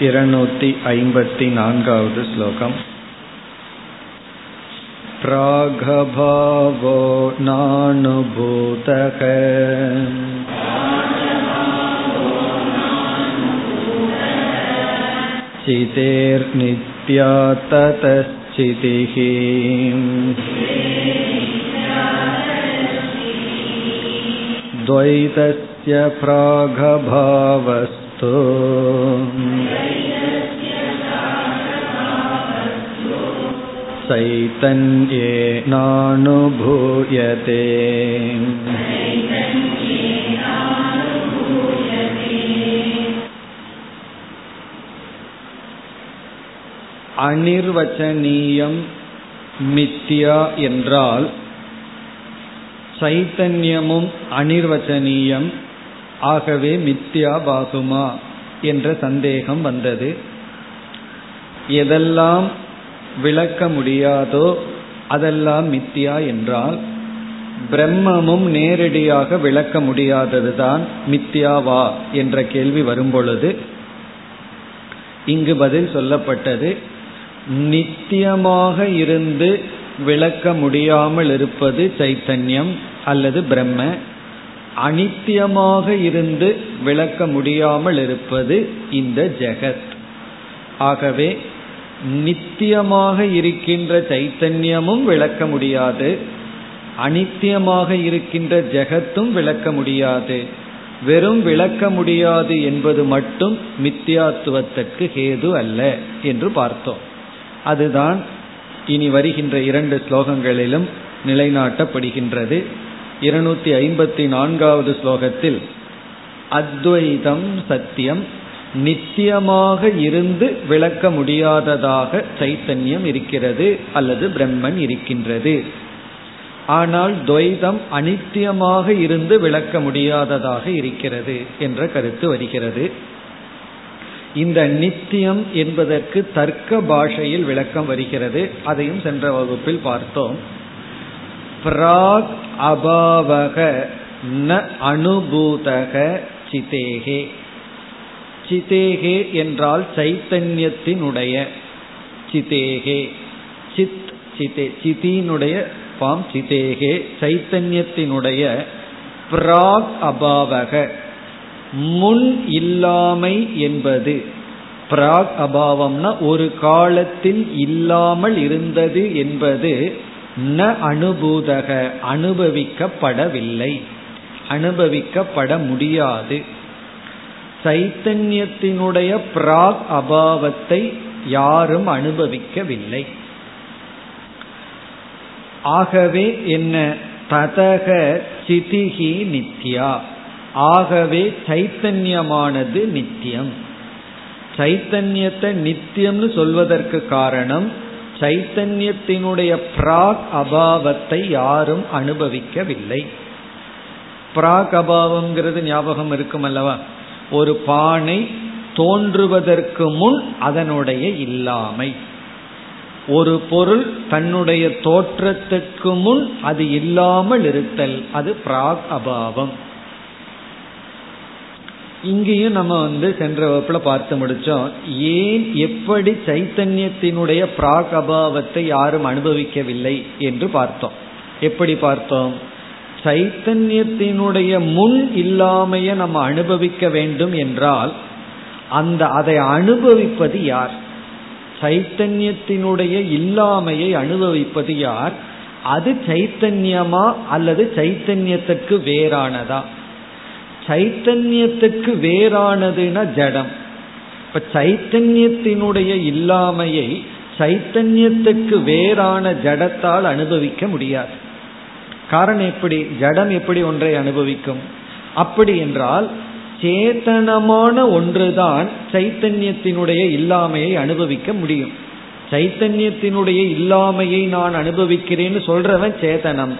இருநூத்தி ஐம்பத்தி நான்காவது ஸ்லோகம் प्रागभावो नानुभूतः चितेर्नित्या ततश्चितिः द्वैतस्य प्रागभावस्य प्रागभावस् चैतन्येनानुभूयते அனிர்வச்சனீயம் மித்தியா என்றால் சைத்தன்யமும் அனிர்வச்சனீயம் ஆகவே மித்யா பாசுமா என்ற சந்தேகம் வந்தது. எதெல்லாம் விளக்க முடியாதோ அதெல்லாம் மித்யா என்றால் பிரம்மமும் நேரடியாக விளக்க முடியாததுதான் மித்யாவா என்ற கேள்வி வரும்பொழுது இங்கு பதில் சொல்லப்பட்டது நித்தியமாக இருந்து விளக்க முடியாமல் இருப்பது சைத்தன்யம் அல்லது பிரம்ம அனித்தியமாக இருந்து விளக்க முடியாமல் இருப்பது இந்த ஜெகத். ஆகவே நித்தியமாக இருக்கின்ற சைத்தன்யமும் விளக்க முடியாது. அனித்தியமாக இருக்கின்ற ஜெகத்தும் விளக்க முடியாது. வெறும் விளக்க முடியாது என்பது மட்டும் மித்தியாத்துவத்திற்கு ஹேது அல்ல என்று பார்த்தோம். அதுதான் இனி வருகின்ற இரண்டு ஸ்லோகங்களிலும் நிலைநாட்டப்படுகின்றது. இருநூத்தி ஐம்பத்தி நான்காவது ஸ்லோகத்தில் அத்வைதம் சத்தியம் நித்தியமாக இருந்து விளக்க முடியாததாக சைத்தன்யம் இருக்கிறது அல்லது பிரம்மன் இருக்கின்றது. ஆனால் துவைதம் அனித்தியமாக இருந்து விளக்க முடியாததாக இருக்கிறது என்ற கருத்து வருகிறது. இந்த நித்தியம் என்பதற்கு தர்க்க பாஷையில் விளக்கம் வருகிறது. அதையும் சென்ற வகுப்பில் பார்த்தோம். பிராக் அபாவக ந அனுபூதக சிதேகே. சிதேகே என்றால் சைத்தன்யத்தினுடைய சிதேகே. சித் சிதே சிதியினுடைய பாம் சிதேகே. சைத்தன்யத்தினுடைய பிராக் அபாவக முன் இல்லாமை என்பது. பிராக் அபாவம்னா ஒரு காலத்தில் இல்லாமல் இருந்தது என்பது ந அனுபூதக அனுபவிக்கப்படவில்லை. அனுபவிக்கப்பட முடியாது. சைத்தன்யத்தினுடைய பிராக் அபாவத்தை யாரும் அனுபவிக்கவில்லை. ஆகவே என்ன? ததக சிதிகி நித்யா. ஆகவே சைத்தன்யமானது நித்தியம் சைத்தன்யத்தை நித்தியம்னு சொல்வதற்கு காரணம் சைத்தன்யத்தினுடைய பிராக் அபாவத்தை யாரும் அனுபவிக்கவில்லை. பிராக் அபாவம்ங்கிறது ஞாபகம் இருக்கும் அல்லவா ஒரு பானை தோன்றுவதற்கு முன் அதனுடைய இல்லாமை. ஒரு பொருள் தன்னுடைய தோற்றத்துக்கு முன் அது இல்லாமல் இருத்தல் அது பிராக் அபாவம். இங்கேயும் நம்ம வந்து சென்ற வகுப்புல பார்த்து முடிச்சோம். ஏன் எப்படி சைத்தன்யத்தினுடைய பிராக் அபாவத்தை யாரும் அனுபவிக்கவில்லை என்று பார்த்தோம். எப்படி பார்த்தோம்? சைத்தன்யத்தினுடைய முன் இல்லாமைய நம்ம அனுபவிக்க வேண்டும் என்றால் அந்த அதை அனுபவிப்பது யார்? சைத்தன்யத்தினுடைய இல்லாமையை அனுபவிப்பது யார்? அது சைத்தன்யமா அல்லது சைத்தன்யத்துக்கு வேறானதா? சைத்தன்யத்துக்கு வேறானதுன்னா ஜடம். இப்ப சைத்தன்யத்தினுடைய இல்லாமையை சைத்தன்யத்துக்கு வேறான ஜடத்தால் அனுபவிக்க முடியாது. காரணம் எப்படி? ஜடம் எப்படி ஒன்றை அனுபவிக்கும்? அப்படி என்றால் சேத்தனமான ஒன்றுதான் சைத்தன்யத்தினுடைய இல்லாமையை அனுபவிக்க முடியும். சைத்தன்யத்தினுடைய இல்லாமையை நான் அனுபவிக்கிறேன்னு சொல்றவன் சேத்தனம்.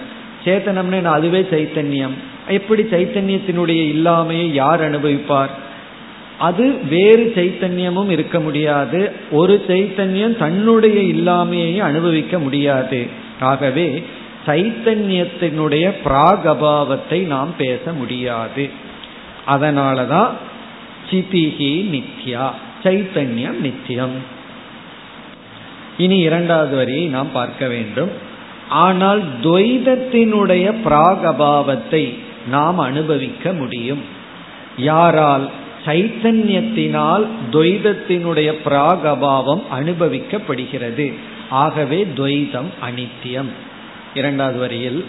சேத்தனம்னு அதுவே சைத்தன்யம். எப்படி சைத்தன்யத்தினுடைய இல்லாமையை யார் அனுபவிப்பார்? அது வேறு சைத்தன்யமும் இருக்க முடியாது. ஒரு சைத்தன்யம் தன்னுடைய இல்லாமையை அனுபவிக்க முடியாது. ஆகவே சைத்தன்யத்தினுடைய பிராகபாவத்தை நாம் பேச முடியாது. அதனாலதான் சிதிகி நித்யா சைத்தன்யம் நித்தியம் இனி இரண்டாவது வரியை நாம் பார்க்க வேண்டும். ஆனால் துவைதத்தினுடைய பிராகபாவத்தை நாம் அனுபவிக்க முடியும். யாரால்? சைத்தன்யத்தினால் துவைதத்தினுடைய பிராகபாவம் அனுபவிக்கப்படுகிறது. ஆகவே துவைதம் அனித்தியம். இரண்டாவது வரியில்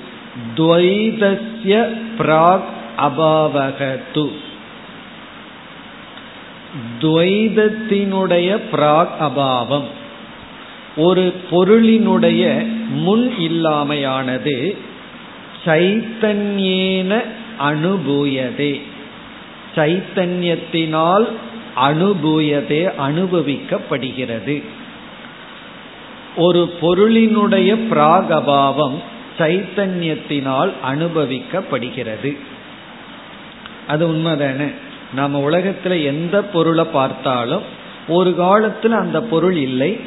துவைதஸ்ய பிராக் அபாவகத்து. துவைதத்தினுடைய பிராக் அபாவம் ஒரு பொருளினுடைய முன் இல்லாமையானது சைத்தன்யேன அனுபூயதே. சைத்தன்யத்தினால் அனுபூயதே அனுபவிக்கப்படுகிறது. ஒரு பொருளினுடைய பிராகபாவம் சைத்தன்யத்தினால் அனுபவிக்கப்படுகிறது. அது உண்மைதானே? நம்ம உலகத்துல எந்த பொருளை பார்த்தாலும் ஒரு காலத்துல அந்த பொருள் இல்லை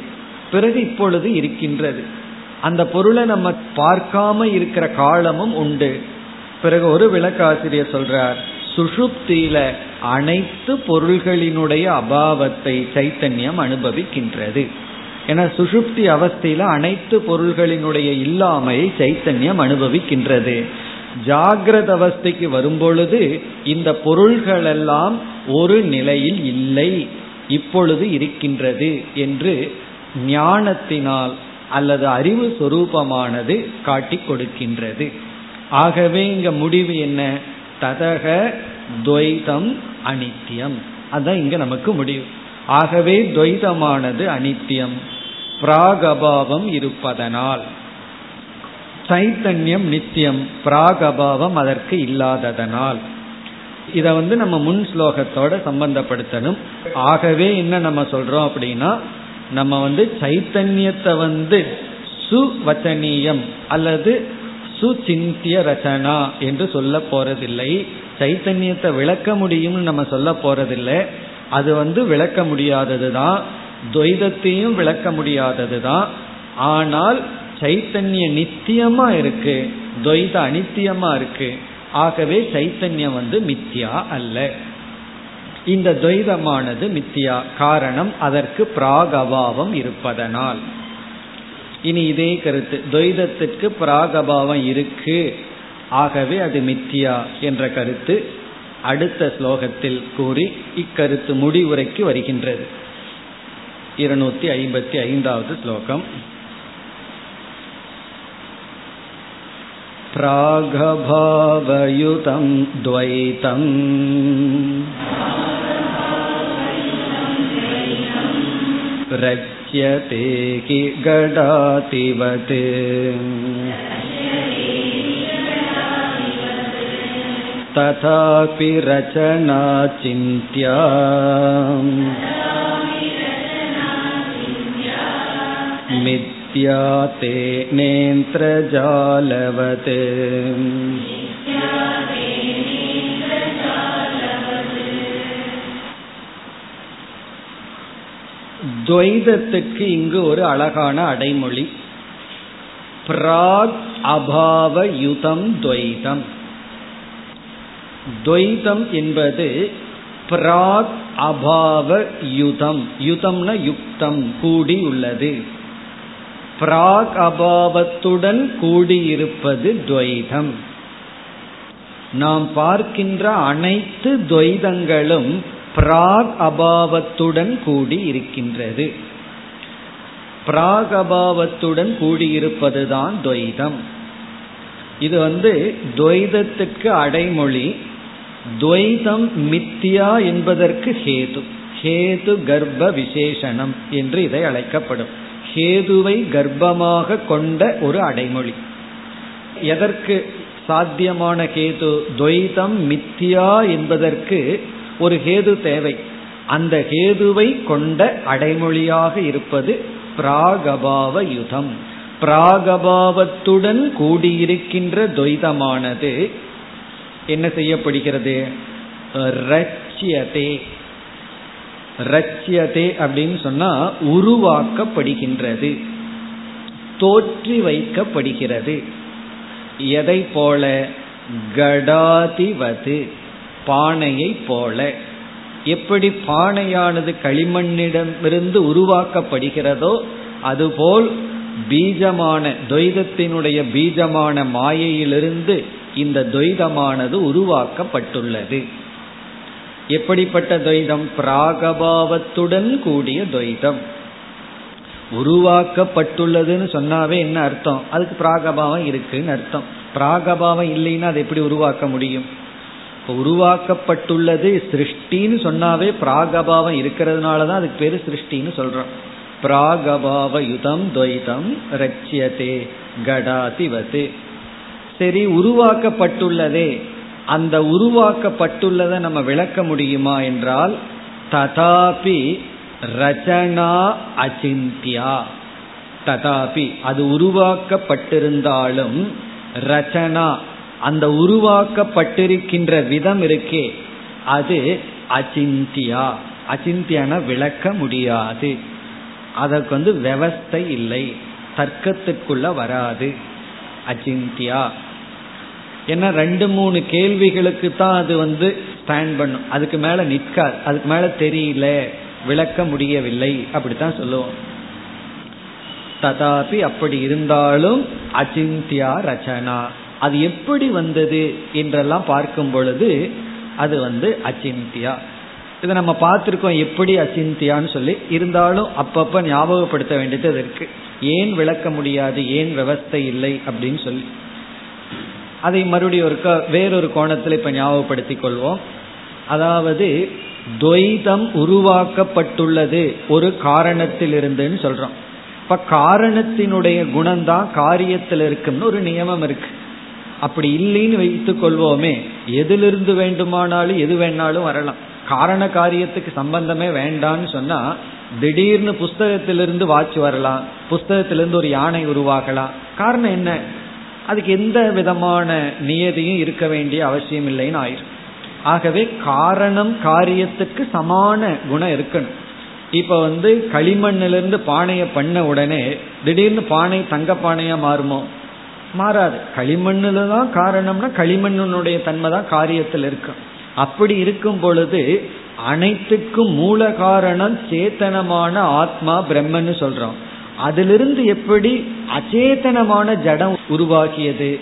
பிறகு இப்பொழுது இருக்கின்றது. அந்த பொருளை நம்ம பார்க்காம இருக்கிற காலமும் உண்டு. பிறகு ஒரு விளக்காசிரியர் சொல்றார் சுஷுப்தியில அனைத்து பொருள்களினுடைய அபாவத்தை சைத்தன்யம் அனுபவிக்கின்றது. என சுஷுப்தி அவஸ்தையில அனைத்து பொருள்களினுடைய இல்லாமையை சைத்தன்யம் அனுபவிக்கின்றது. ஜாகிரத அவஸ்தைக்கு வரும்பொழுது இந்த பொருள்களெல்லாம் ஒரு நிலையில் இல்லை இப்பொழுது இருக்கின்றது என்று ஞானத்தினால் அல்லது அறிவு சொரூபமானது காட்டி கொடுக்கின்றது. ஆகவே இங்க முடிவு என்ன? ததக துவைதம் அனித்தியம் அதுதான் இங்க நமக்கு முடிவு. ஆகவே துவைதமானது அனித்தியம் பிராகபாவம் இருப்பதனால். சைத்தன்யம் நித்தியம் பிராகபாவம் அதற்கு இல்லாததனால். இத வந்து நம்ம முன் ஸ்லோகத்தோட சம்பந்தப்படுத்தணும். ஆகவே என்ன நம்ம சொல்றோம் அப்படின்னா நம்ம வந்து சைத்தன்யத்தை வந்து சுவச்சனீயம் அல்லது சுச்சிந்திய ரச்சனா என்று சொல்ல போறதில்லை. சைத்தன்யத்தை விளக்க முடியும்னு நம்ம சொல்ல போறதில்லை. அது வந்து விளக்க முடியாதது தான். துவைதத்தையும் விளக்க முடியாதது தான். ஆனால் சைத்தன்ய நித்தியமா இருக்கு. துவைத அனித்தியமா இருக்கு. ஆகவே சைத்தன்யம் வந்து மித்தியா அல்ல. இந்த துவைதமானது மித்தியா காரணம் அதற்கு பிராகபாவம் இருப்பதனால் இனி இதே கருத்து துவைதத்திற்கு பிராகபாவம் இருக்கு ஆகவே அது மித்தியா என்ற கருத்து அடுத்த ஸ்லோகத்தில் கூறி இக்கருத்து முடிவுரைக்கு வருகின்றது இருநூத்தி ஐம்பத்தி ஐந்தாவது ஸ்லோகம் प्रागभावयुतं द्वैतम् रच्यते कि गडातिवत् तथापि रचना चिन्त्या मिथ्या ते नेत्रजालवत् துவைதத்துக்கு இங்கு ஒரு அழகான அடைமொழி. பிராக் அபாவ யுதம் துவைதம். துவைதம் என்பது பிராக் அபாவ யுதம். யுதம்னா யுக்தம் கூடி உள்ளது. பிராக் அபாவத்துடன் கூடியிருப்பது துவைதம். நாம் பார்க்கின்ற அனைத்து துவைதங்களும் பிராக் அபாவத்துடன் கூடி இருக்கின்றது. பிராக் அபாவத்துடன் கூடியிருப்பதுதான் துவைதம். இது வந்து துவைதத்துக்கு அடைமொழி துவைதம் மித்தியா என்பதற்கு ஹேது. ஹேது கர்ப்ப விசேஷனம் என்று இதை அழைக்கப்படும். ஹேதுவை கர்ப்பமாக கொண்ட ஒரு அடைமொழி. எதற்கு சாத்தியமான கேது துவைதம் மித்தியா என்பதற்கு ஒரு ஹேது தேவை. அந்த ஹேதுவை கொண்ட அடைமொழியாக இருப்பது பிராகபாவ யுதம். பிராகபாவத்துடன் கூடியிருக்கின்ற துவைதமானது என்ன செய்யப்படுகிறது? ரச்சியதே. ரச்சியதே அப்படின்னு சொன்னா உருவாக்கப்படுகின்றது. தோற்றி வைக்கப்படுகிறது. எதை போல? கடாதிவது. பானையை போல. எப்படி பானையானது களிமண்ணிடமிருந்து உருவாக்கப்படுகிறதோ அதுபோல் பீஜமான துவைதத்தினுடைய பீஜமான மாயையிலிருந்து இந்த துவைதமானது உருவாக்கப்பட்டுள்ளது. எப்படிப்பட்ட துவைதம்? பிராகபாவத்துடன் கூடிய துவைதம். உருவாக்கப்பட்டுள்ளதுன்னு சொன்னாவே என்ன அர்த்தம்? அதுக்கு பிராகபாவம் இருக்குன்னு அர்த்தம். பிராகபாவம் இல்லைன்னா அதை எப்படி உருவாக்க முடியும்? உருவாக்கப்பட்டுள்ளது சிருஷ்டின்னு சொன்னாவே பிராகபாவம் இருக்கிறதுனால தான் அதுக்கு பேர் சிருஷ்டின்னு சொல்றோம். பிராகபாவ யுதம் துவைதம் ரட்சியதே கடாதிவதே. சரி உருவாக்கப்பட்டுள்ளதே. அந்த உருவாக்கப்பட்டுள்ளதை நம்ம விளக்க முடியுமா என்றால் ததாபி ரச்சனா அச்சிந்தியா ததாபி அது உருவாக்கப்பட்டிருந்தாலும் ரச்சனா அந்த உருவாக்கப்பட்டிருக்கின்ற விதம் இருக்கே. அது அச்சிந்தியா. அச்சிந்தியான விளக்க முடியாது. அதற்கு வந்து விவஸ்தை இல்லை. தர்க்கத்துக்குள்ள வராது. அச்சிந்தியா. ஏன்னா ரெண்டு மூணு கேள்விகளுக்கு தான் அது வந்து ஸ்டாண்ட் பண்ணும். அதுக்கு மேல நிற்காது. அதுக்கு மேல தெரியல. விளக்க முடியவில்லை. அப்படித்தான் சொல்லுவோம். ததாபி அப்படி இருந்தாலும் அச்சிந்தியா ரச்சனா. அது எப்படி வந்தது என்றெல்லாம் பார்க்கும் பொழுது அது வந்து அச்சிந்தியா. இதை நம்ம பார்த்துருக்கோம் எப்படி அச்சிந்தியான்னு சொல்லி இருந்தாலும் அப்பப்ப ஞாபகப்படுத்த வேண்டியது இருக்கு. ஏன் விளக்க முடியாது ஏன் விவஸ்தை இல்லை அப்படின்னு சொல்லி. அதை மறுபடியும் ஒரு வேறொரு கோணத்தில் இப்போ ஞாபகப்படுத்திக் கொள்வோம். அதாவது துவைதம் உருவாக்கப்பட்டுள்ளது ஒரு காரணத்தில் இருந்துன்னு சொல்றோம். இப்ப காரணத்தினுடைய குணம்தான் காரியத்தில் இருக்குன்னு ஒரு நியமம் இருக்கு. அப்படி இல்லைன்னு வைத்துக் கொள்வோமே. எதிலிருந்து வேண்டுமானாலும் எது வேணாலும் வரலாம். காரண காரியத்துக்கு சம்பந்தமே வேண்டான்னு சொன்னா திடீர்னு புஸ்தகத்திலிருந்து வாட்ச் வரலாம். புஸ்தகத்திலிருந்து ஒரு யானை உருவாகலாம். காரணம் என்ன? அதுக்கு எந்த விதமான நியதியும் இருக்க வேண்டிய அவசியம் இல்லைன்னு ஆயிரும். ஆகவே காரணம் காரியத்துக்கு சமான குணம் இருக்கணும். இப்ப வந்து களிமண்ணிலிருந்து பானையை பண்ண உடனே திடீர்னு பானை தங்க பானையா மாறுமோ? மாறாது. களிமண்ணில் தான் காரணம்னா களிமண்ணுடைய தன்மை தான் காரியத்தில் இருக்கும் அப்படி இருக்கும் பொழுது அனைத்துக்கும் மூல காரணம் சேத்தனமான ஆத்மா பிரம்மன்னு சொல்றோம். அதிலிருந்து எப்படி அச்சேதனமான ஜடம் உருவாகியது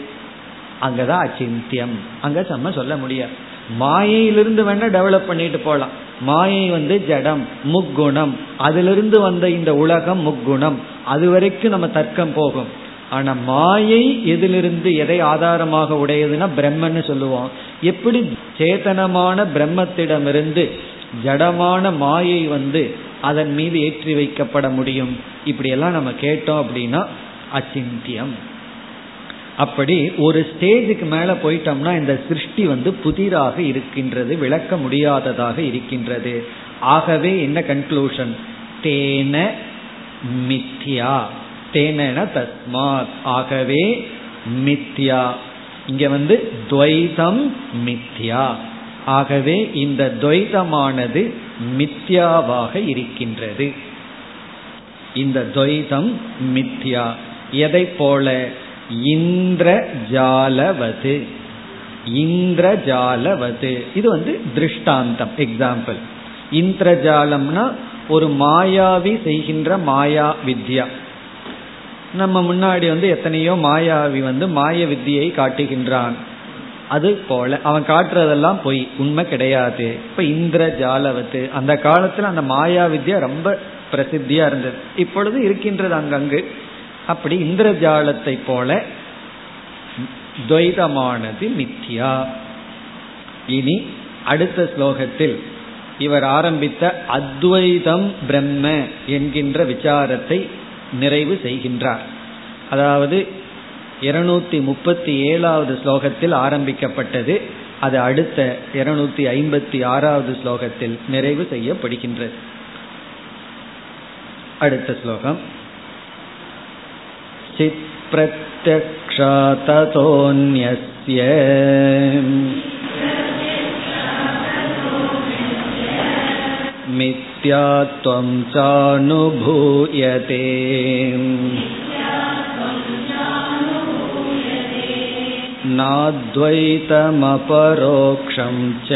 அங்கதான் அச்சிந்தியம். அங்க நம்ம சொல்ல முடியாது. மாயையிலிருந்து வேணா டெவலப் பண்ணிட்டு போகலாம் மாயை வந்து ஜடம் முக்குணம். அதிலிருந்து வந்த இந்த உலகம் முக்குணம். அது வரைக்கும் நம்ம தர்க்கம் போகும். ஆனா மாயை எதிலிருந்து எதை ஆதாரமாக உடையதுன்னா பிரம்மன்னு சொல்லுவோம். எப்படி சேதனமான பிரம்மத்திடமிருந்து ஜடமான மாயை வந்து அதன் மீது ஏற்றி வைக்கப்பட முடியும்? இப்படியெல்லாம் நம்ம கேட்டோம் அப்படின்னா அச்சிந்தியம் அப்படி ஒரு ஸ்டேஜுக்கு மேல போயிட்டோம்னா இந்த சிருஷ்டி வந்து புதிராக இருக்கின்றது விளக்க முடியாததாக இருக்கின்றது. ஆகவே என்ன கன்க்ளூஷன் தேன மித்யா. தேன தஸ்மாத் ஆகவே மித்யா. இங்க வந்து துவைதம் மித்யா. ஆகவே இந்த துவைதமானது மித்யாவாக இருக்கின்றது. இந்த துவைதம் மித்யா. எதை போல? இந்திர ஜாலவது இந்திரஜாலவது. இது வந்து திருஷ்டாந்தம் எக்ஸாம்பிள் இந்திரஜாலம்னா ஒரு மாயாவி செய்கின்ற மாயா வித்யா. நம்ம முன்னாடி வந்து எத்தனையோ மாயாவி வந்து மாய வித்தியை காட்டுகின்றான். அது போல அவன் காட்டுறதெல்லாம் பொய் உண்மை கிடையாது. இப்ப இந்திர ஜாலவத்து அந்த காலத்துல அந்த மாயா வித்யா ரொம்ப பிரசித்தியா இருந்தது. இப்பொழுது இருக்கின்றது அங்கங்கு. அப்படி இந்திரஜாலத்தை போல துவைதமானது மித்யா. இனி அடுத்த ஸ்லோகத்தில் இவர் ஆரம்பித்த அத்வைதம் பிரம்ம என்கின்ற விசாரத்தை நிறைவு செய்கின்றார். அதாவது இருநூத்தி முப்பத்தி ஏழாவது ஸ்லோகத்தில் ஆரம்பிக்கப்பட்டது அது அடுத்த இருநூத்தி ஐம்பத்தி ஆறாவது ஸ்லோகத்தில் நிறைவு செய்யப்படுகின்றது. அடுத்த ஸ்லோகம். சித் பிரத்யக்ஷா ததோன்யஸ்ய மித் ततोऽन्यस्य मिथ्यात्वं चानुभूयते नाद्वैतमपरोक्षं च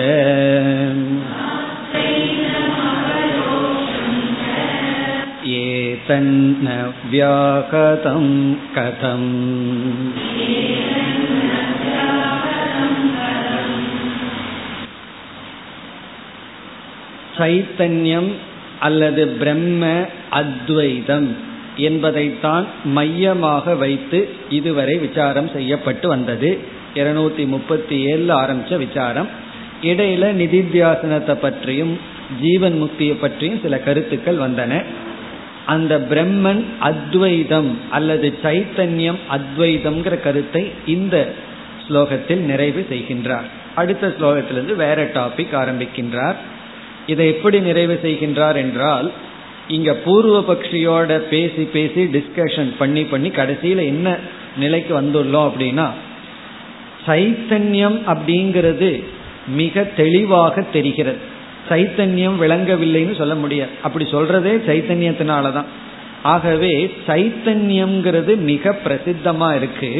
एतन्न व्याहतं कथम् சைத்தன்யம் அல்லது பிரம்ம அத்வைதம் என்பதைத்தான் மையமாக வைத்து இதுவரை விசாரம் செய்யப்பட்டு வந்தது. இருநூத்தி முப்பத்தி ஏழுல ஆரம்பிச்ச விசாரம். இடையில நிதித்தியாசனத்தை பற்றியும் ஜீவன் முக்தியை பற்றியும் சில கருத்துக்கள் வந்தன. அந்த பிரம்மன் அத்வைதம் அல்லது சைத்தன்யம் அத்வைதம்ங்கிற கருத்தை இந்த ஸ்லோகத்தில் நிறைவு செய்கின்றார். அடுத்த ஸ்லோகத்திலிருந்து வேற டாபிக் ஆரம்பிக்கின்றார். இதை எப்படி நிறைவு செய்கின்றார் என்றால் இங்க பூர்வ பக்ஷியோட பேசி பேசி டிஸ்கஷன் பண்ணி பண்ணி கடைசியில என்ன நிலைக்கு வந்துள்ளோம் அப்படின்னா சைத்தன்யம் அப்படிங்கிறது மிக தெளிவாக தெரிகிறது. சைத்தன்யம் விளங்கவில்லைன்னு சொல்ல முடியாது. அப்படி சொல்றதே சைத்தன்யத்தினாலதான். ஆகவே சைத்தன்யம்ங்கிறது மிக பிரசித்தமா இருக்கு.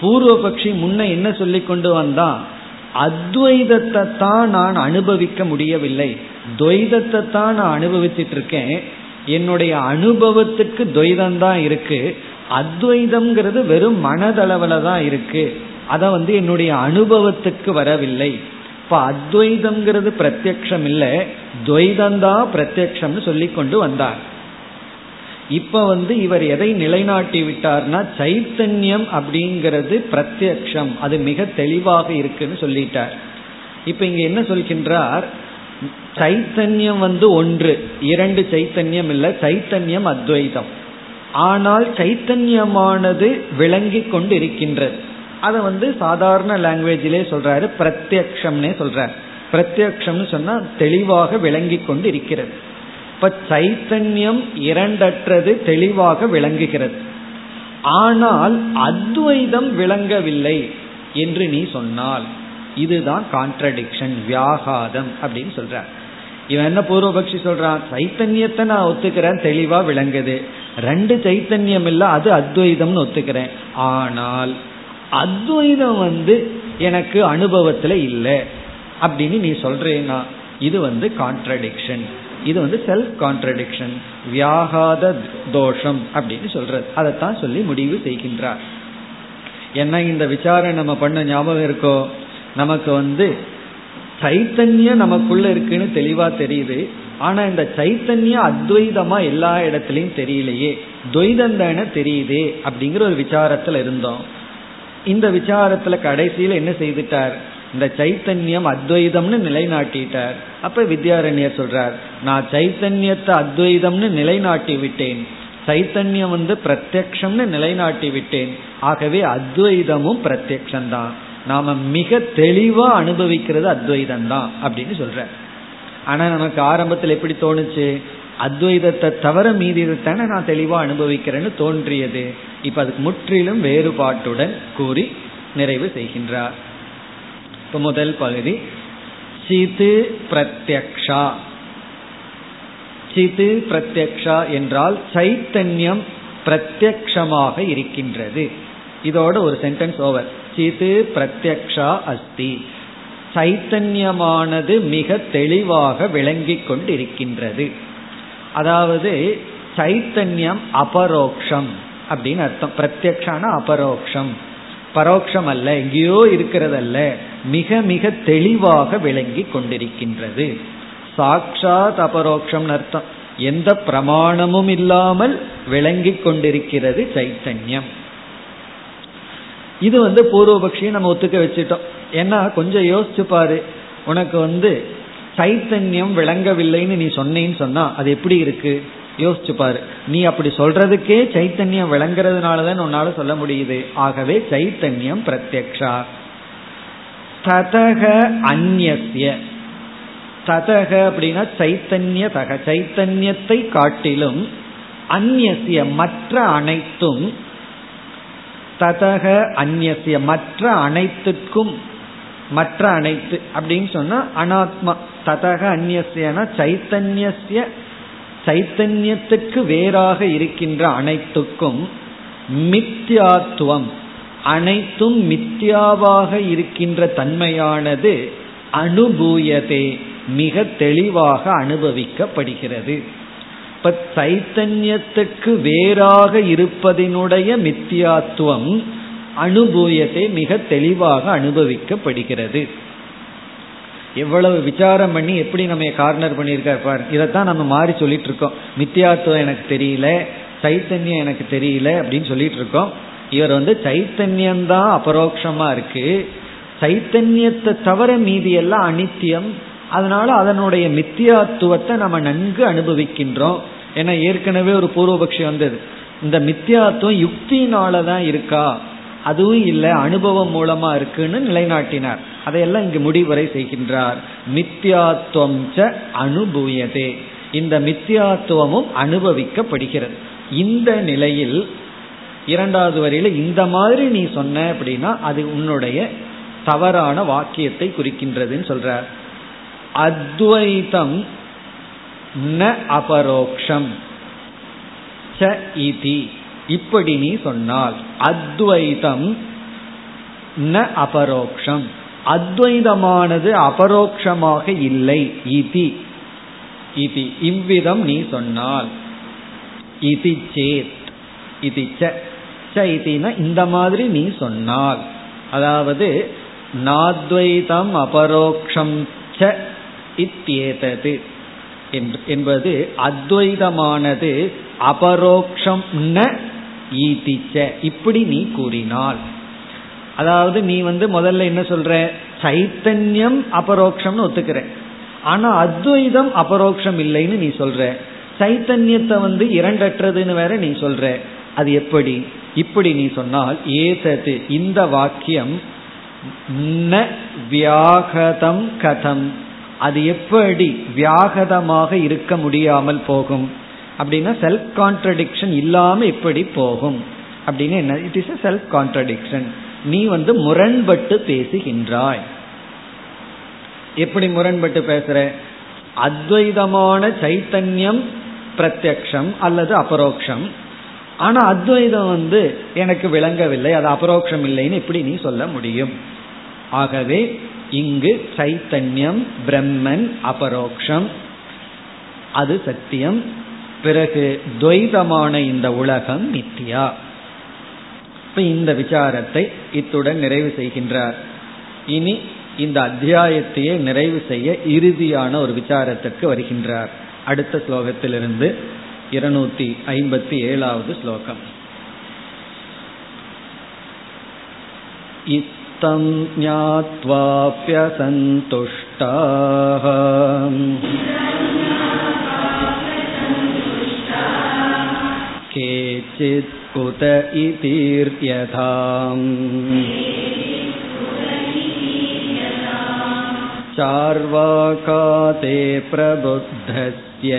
பூர்வபக்ஷி முன்ன என்ன சொல்லி கொண்டு வந்தான்? அத்வைதத்தை தான் நான் அனுபவிக்க முடியவில்லை. துவைதத்தை தான் நான் அனுபவிச்சிட்டு இருக்கேன். என்னுடைய அனுபவத்துக்கு துவைதம் தான் இருக்கு. அத்வைதம்ங்கிறது வெறும் மனதளவில் தான் இருக்கு. அதை வந்து என்னுடைய அனுபவத்துக்கு வரவில்லை. இப்ப அத்வைதம்ங்கிறது பிரத்யக்ஷம் இல்லை. துவைதந்தான் பிரத்யக்ஷம்னு சொல்லி கொண்டு வந்தார். இப்ப வந்து இவர் எதை நிலைநாட்டி விட்டார்னா சைத்தன்யம் அப்படிங்கிறது பிரத்யக்ஷம். அது மிக தெளிவாக இருக்குன்னு சொல்லிட்டார். இப்ப இங்க என்ன சொல்கின்றார்? சைத்தன்யம் வந்து ஒன்று. இரண்டு சைத்தன்யம் இல்லை சைத்தன்யம் அத்வைதம். ஆனால் சைத்தன்யமானது விளங்கி கொண்டு இருக்கின்றது அதை வந்து சாதாரண லாங்குவேஜிலே சொல்றாரு பிரத்யக்ஷம்னே சொல்றார். பிரத்யக்ஷம்னு சொன்னா தெளிவாக விளங்கி கொண்டு இருக்கிறது இப்ப சைத்தன்யம் இரண்டற்றது தெளிவாக விளங்குகிறது. ஆனால் அத்வைதம் விளங்கவில்லை என்று நீ சொன்னால் இதுதான் கான்ட்ரடிக்ஷன் வியாகாதம் அப்படின்னு சொல்ற. இவன் என்ன பூர்வபக்ஷி சொல்றான்? சைத்தன்யத்தை நான் ஒத்துக்கிறேன் தெளிவா விளங்குது. ரெண்டு சைத்தன்யம் இல்லை அது அத்வைதம்னு ஒத்துக்கிறேன். ஆனால் அத்வைதம் வந்து எனக்கு அனுபவத்துல இல்லை அப்படின்னு நீ சொல்றேன்னா இது வந்து கான்ட்ரடிக்ஷன் இது வந்து செல்ஃப் கான்ட்ரடிக்ஷன் வியாகாத தோஷம் அப்படின்னு சொல்றது. அதைத்தான் சொல்லி முடிவு செய்கின்றார். என்ன இந்த விசாரம் நம்ம பண்ண ஞாபகம் இருக்கோ? நமக்கு வந்து சைத்தன்யம் நமக்குள்ள இருக்குன்னு தெளிவா தெரியுது. ஆனா இந்த சைத்தன்யம் அத்வைதமா எல்லா இடத்துலயும் தெரியலையே. துவைதம் தானே தெரியுதே அப்படிங்கிற ஒரு விசாரத்துல இருந்தோம். இந்த விசாரத்துல கடைசியில என்ன செய்துட்டார்? இந்த சைத்தன்யம் அத்வைதம்னு நிலைநாட்டிட்டார். அப்ப வித்யாரண்யர் சொல்றார் நான் சைத்தன்யத்தை அத்வைதம்னு நிலைநாட்டி விட்டேன். சைத்தன்யம் வந்து பிரத்யக்ஷம்னு நிலைநாட்டி விட்டேன். ஆகவே அத்வைதமும் பிரத்யக்ஷம்தான் நாம மிக தெளிவா அனுபவிக்கிறது அத்வைதம் தான் அப்படின்னு சொல்ற ஆனா நமக்கு ஆரம்பத்தில் எப்படி தோணுச்சு? அத்வைதத்தை தவிர மீதி தானே நான் தெளிவா அனுபவிக்கிறேன்னு தோன்றியது. இப்ப அதுக்கு முற்றிலும் வேறுபாட்டுடன் கூறி நிறைவு செய்கின்றார். இப்போ முதல் பகுதி சிது பிரத்யக்ஷா சிது பிரத்யக்ஷா என்றால் சைத்தன்யம் பிரத்யக்ஷமாக இருக்கின்றது இதோட ஒரு சென்டென்ஸ் ஓவர் சிது பிரத்யக்ஷா அஸ்தி சைத்தன்யமானது மிக தெளிவாக விளங்கிக் கொண்டிருக்கின்றது அதாவது சைத்தன்யம் அபரோக்ஷம் அப்படின்னு அர்த்தம் பிரத்யக்ஷான அபரோக்ஷம் பரோக்ஷம் அல்ல எங்கேயோ இருக்கிறதல்ல மிக மிக தெளிவாக விளங்கி கொண்டிருக்கின்றது. சாட்சாத் அபரோக்ஷம் அர்த்தம். எந்த பிரமாணமும் இல்லாமல் விளங்கி கொண்டிருக்கிறது சைத்தன்யம். இது வந்து பூர்வபக்ஷியை நம்ம ஒத்துக்க வச்சுட்டோம். ஏன்னா கொஞ்சம் யோசிச்சு பாரு. உனக்கு வந்து சைத்தன்யம் விளங்கவில்லைன்னு நீ சொன்னேன்னு சொன்னா அது எப்படி இருக்கு? யோசிச்சு பாரு. நீ அப்படி சொல்றதுக்கே சைத்தன்யம் விளங்குறதுனாலதான் உன்னால சொல்ல முடியுது. ஆகவே சைத்தன்யம் பிரத்யக்ஷா. ததக அந்நிய ததக அப்படின்னா சைத்தன்ய தக சைத்தன்யத்தை காட்டிலும் அந்நிய மற்ற அனைத்தும் ததக அந்நிய மற்ற அனைத்துக்கும் மற்ற அனைத்து அப்படின்னு சொன்னா அனாத்மா. ததக அந்நியன சைத்தன்யசிய சைத்தன்யத்துக்கு வேறாக இருக்கின்ற அனைத்துக்கும் மித்யாத்துவம். அனைத்தும் மித்யாவாக இருக்கின்ற தன்மையானது அனுபூயதே மிக தெளிவாக அனுபவிக்கப்படுகிறது. இப்ப சைத்தன்யத்துக்கு வேறாக இருப்பதனுடைய மித்தியாத்துவம் அனுபூயத்தை மிக தெளிவாக அனுபவிக்கப்படுகிறது. எவ்வளவு விசாரம் பண்ணி எப்படி நம்ம கார்னர் பண்ணியிருக்காரு பாரு. இதைத்தான் நம்ம மாறி சொல்லிட்டு இருக்கோம் மித்தியாத்துவம் எனக்கு தெரியல சைத்தன்யம் எனக்கு தெரியல அப்படின்னு சொல்லிட்டு இருக்கோம் இவர் வந்து சைத்தன்யம்தான் அபரோக்ஷமா இருக்கு. சைத்தன்யத்தை தவிர மீதி எல்லாம் அனித்தியம். அதனால அதனுடைய மித்தியாத்துவத்தை நம்ம நன்கு அனுபவிக்கின்றோம். ஏன்னா ஏற்கனவே ஒரு பூர்வபக்ஷி வந்தது. இந்த மித்தியாத்துவம் யுக்தினால தான் இருக்கா? அதுவும் இல்லை அனுபவம் மூலமா இருக்குன்னு நிலைநாட்டினார். அதையெல்லாம் இங்கு முடிவுரை செய்கின்றார். மித்யாத்துவம் ச அனுபூயதே. இந்த மித்யாத்துவமும் அனுபவிக்கப்படுகிறது. இந்த நிலையில் இரண்டாவது வரியில இந்த மாதிரி நீ சொன்ன அப்படின்னா அது உன்னுடைய தவறான வாக்கியத்தை குறிக்கின்றதுன்னு சொல்றார். அத்வைதம் ந அபரோக்ஷம் ச இதி. இப்படி நீ சொன்னால் அத்வைதம் ந அபரோக்ஷம். அத்வைதமானது அபரோக்ஷமாக இல்லை. இதி. இதி. இவ்விதம் நீ சொன்னால். இதி சேத். இதி ச. இதினா இந்த மாதிரி நீ சொன்னால். அதாவது நாத்வைதம் அபரோக்ஷம் ச இத்தியேதது. என்பது அத்வைதமானது அபரோக்ஷம் ந ஈதிச்ச இப்படி நீ கூறினால். அதாவது நீ வந்து முதல்ல என்ன சொல்ற? சைத்தன்யம் அபரோக்ஷம்னு ஒத்துக்கிற. ஆனா அத்வைதம் அபரோக்ஷம் இல்லைன்னு நீ சொல்ற. சைத்தன்யத்தை வந்து இரண்டற்றதுன்னு வேற நீ சொல்ற. அது எப்படி? இப்படி நீ சொன்னால் ஏதது இந்த வாக்கியம் ந வியாகதம் கதம். அது எப்படி வியாகதமாக இருக்க முடியாமல் போகும்? அப்படின்னா செல்ஃப் கான்ட்ரடிக்ஷன் இல்லாம எப்படி போகும். அப்படின்னு என்ன? இட் இஸ் செல்ஃப் கான்ட்ரடிக்ஷன் நீ வந்து முரண்பட்டு பேசுகின்றாய். எப்படி முரண்பட்டு பேசுற? அத்வைதமான சைத்தன்யம் பிரத்யக்ஷம் அல்லது அபரோக்ஷம். ஆனா அத்வைதம் வந்து எனக்கு விளங்கவில்லை அது அபரோக்ஷம் இல்லைன்னு எப்படி நீ சொல்ல முடியும். ஆகவே இங்கு சைத்தன்யம் பிரம்மன் அபரோக்ஷம் அது சத்தியம். பிறகு துவைதமான இந்த உலகம் நித்யா இப்ப இந்த விசாரத்தை இத்துடன் நிறைவு செய்கின்றார் இனி இந்த அத்தியாயத்தையே நிறைவு செய்ய இறுதியான ஒரு விசாரத்திற்கு வருகின்றார் அடுத்த ஸ்லோகத்திலிருந்து இருநூத்தி ஐம்பத்தி ஏழாவது ஸ்லோகம் इत्थं ज्ञात्वाप्यसन्तुष्टाः केचित् कुत इतीर्यथाम् चार्वाका ते प्रबुद्धस्य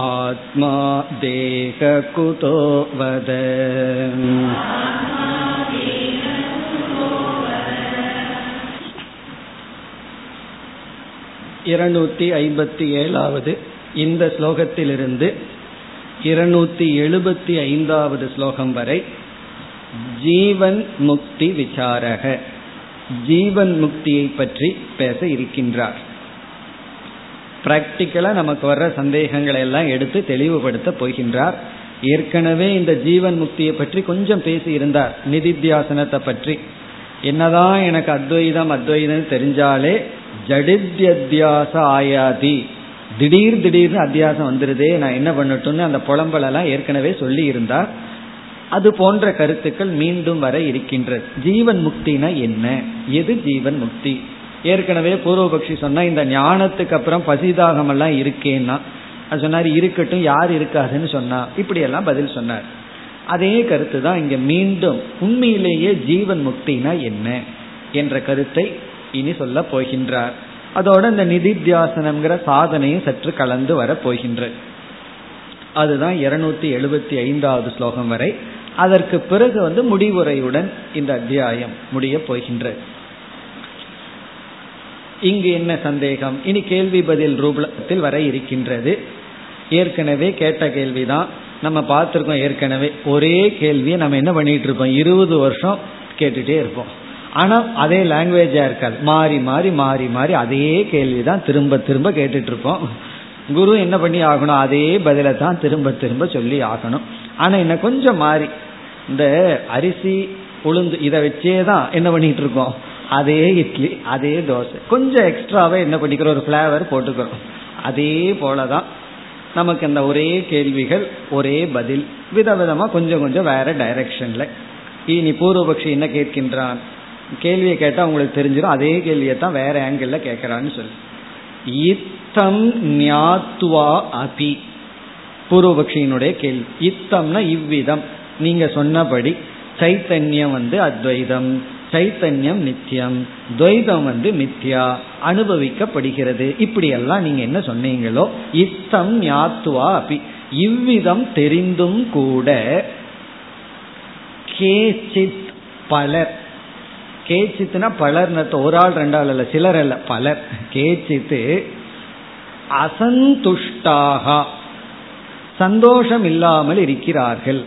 आत्मा देहकुतो वद இருநூத்தி ஐம்பத்தி ஏழாவது இந்த ஸ்லோகத்திலிருந்து இருநூத்தி எழுபத்தி ஐந்தாவது ஸ்லோகம் வரை ஜீவன் முக்தி விசாரக. ஜீவன் முக்தியை பற்றி பேச இருக்கின்றார். பிராக்டிக்கலா நமக்கு வர்ற சந்தேகங்களை எல்லாம் எடுத்து தெளிவுபடுத்த போகின்றார். ஏற்கனவே இந்த ஜீவன் முக்தியை பற்றி கொஞ்சம் பேசி இருந்தார். நிதித்தியாசனத்தை பற்றி. என்னதான் எனக்கு அத்வைதம் அத்வைதம் தெரிஞ்சாலே ஜடித்யத்தியாச ஆயாதி திடீர் திடீர்னு அத்தியாசம் வந்துருதே நான் என்ன பண்ணட்டும்னு அந்த புலம்பலெல்லாம் ஏற்கனவே சொல்லி இருந்தார் அது போன்ற கருத்துக்கள் மீண்டும் வர இருக்கின்றது. ஜீவன் முக்தினா என்ன? எது ஜீவன் முக்தி? ஏற்கனவே பூர்வபக்ஷி சொன்னா இந்த ஞானத்துக்கு அப்புறம் பசிதாகம் எல்லாம் இருக்கேன்னா. அது சொன்னார் இருக்கட்டும் யார் இருக்காதுன்னு சொன்னா. இப்படி எல்லாம் பதில் சொன்னார். அதே கருத்து தான் இங்க மீண்டும் உண்மையிலேயே ஜீவன் முக்தினா என்ன? என்ற கருத்தை இனி சொல்ல போகின்றார். அதோட இந்த நிதித்தியாசனம்ங்கிற சாதனையும் சற்று கலந்து வர போகின்றது. அதுதான் இருநூத்தி எழுபத்தி ஐந்தாவது ஸ்லோகம் வரை. அதற்கு பிறகு வந்து முடிவுரையுடன் இந்த அத்தியாயம் முடிய போகின்றது. இங்கு என்ன சந்தேகம்? இனி கேள்வி பதில் ரூபத்தில் வர இருக்கின்றது. ஏற்கனவே கேட்ட கேள்விதான். நம்ம பார்த்துருக்கோம் ஏற்கனவே. ஒரே கேள்வியை நம்ம என்ன பண்ணிட்டு இருப்போம்? இருபது வருஷம் கேட்டுட்டே இருப்போம். ஆனா அதே லாங்குவேஜா இருக்காது. மாறி மாறி மாறி மாறி அதே கேள்விதான் திரும்ப திரும்ப கேட்டுட்டு இருப்போம் குரு என்ன பண்ணி ஆகணும்? அதே பதிலை தான் திரும்ப திரும்ப சொல்லி ஆகணும். ஆனா என்ன கொஞ்சம் மாறி இந்த அரிசி உளுந்து இதை வச்சே தான் என்ன பண்ணிட்டு இருக்கோம் அதே இட்லி அதே தோசை. கொஞ்சம் எக்ஸ்ட்ராவே என்ன பண்ணிக்கிறோம்? ஒரு ஃபிளேவர் போட்டுக்கிறோம். அதே போலதான் நமக்கு அந்த ஒரே கேள்விகள் ஒரே பதில் விதவிதமா கொஞ்சம் கொஞ்சம் வேற டைரக்ஷன்ல இனி பூர்வபக்ஷி என்ன கேட்கின்றான்? கேள்வியை கேட்டால் உங்களுக்கு தெரிஞ்சிடும் அதே கேள்வியை தான் வேற ஆங்கிளில் கேட்குறான்னு சொல்லி. இத்தம் ஞாத்துவா அபி. பூர்வபக்ஷியினுடைய கேள்வி. இத்தம்னா இவ்விதம். நீங்க சொன்னபடி சைத்தன்யம் வந்து அத்வைதம் சைத்தன்யம் நித்தியம் துவைதம் வந்து மித்யா அனுபவிக்கப்படுகிறது. இப்படியெல்லாம் நீங்கள் நீங்க என்ன சொன்னீங்களோ இத்தம் ஞாத்துவா அபி. இவ்விதம் தெரிந்தும் கூட கேச்சித் பலர் கேச்சித்துனா பலர் ஒரு ஆள் ரெண்டாள் அல்ல சிலர் அல்ல பலர். கேச்சித்து அசந்துஷ்டாக சந்தோஷம் இல்லாமல் இருக்கிறார்கள்.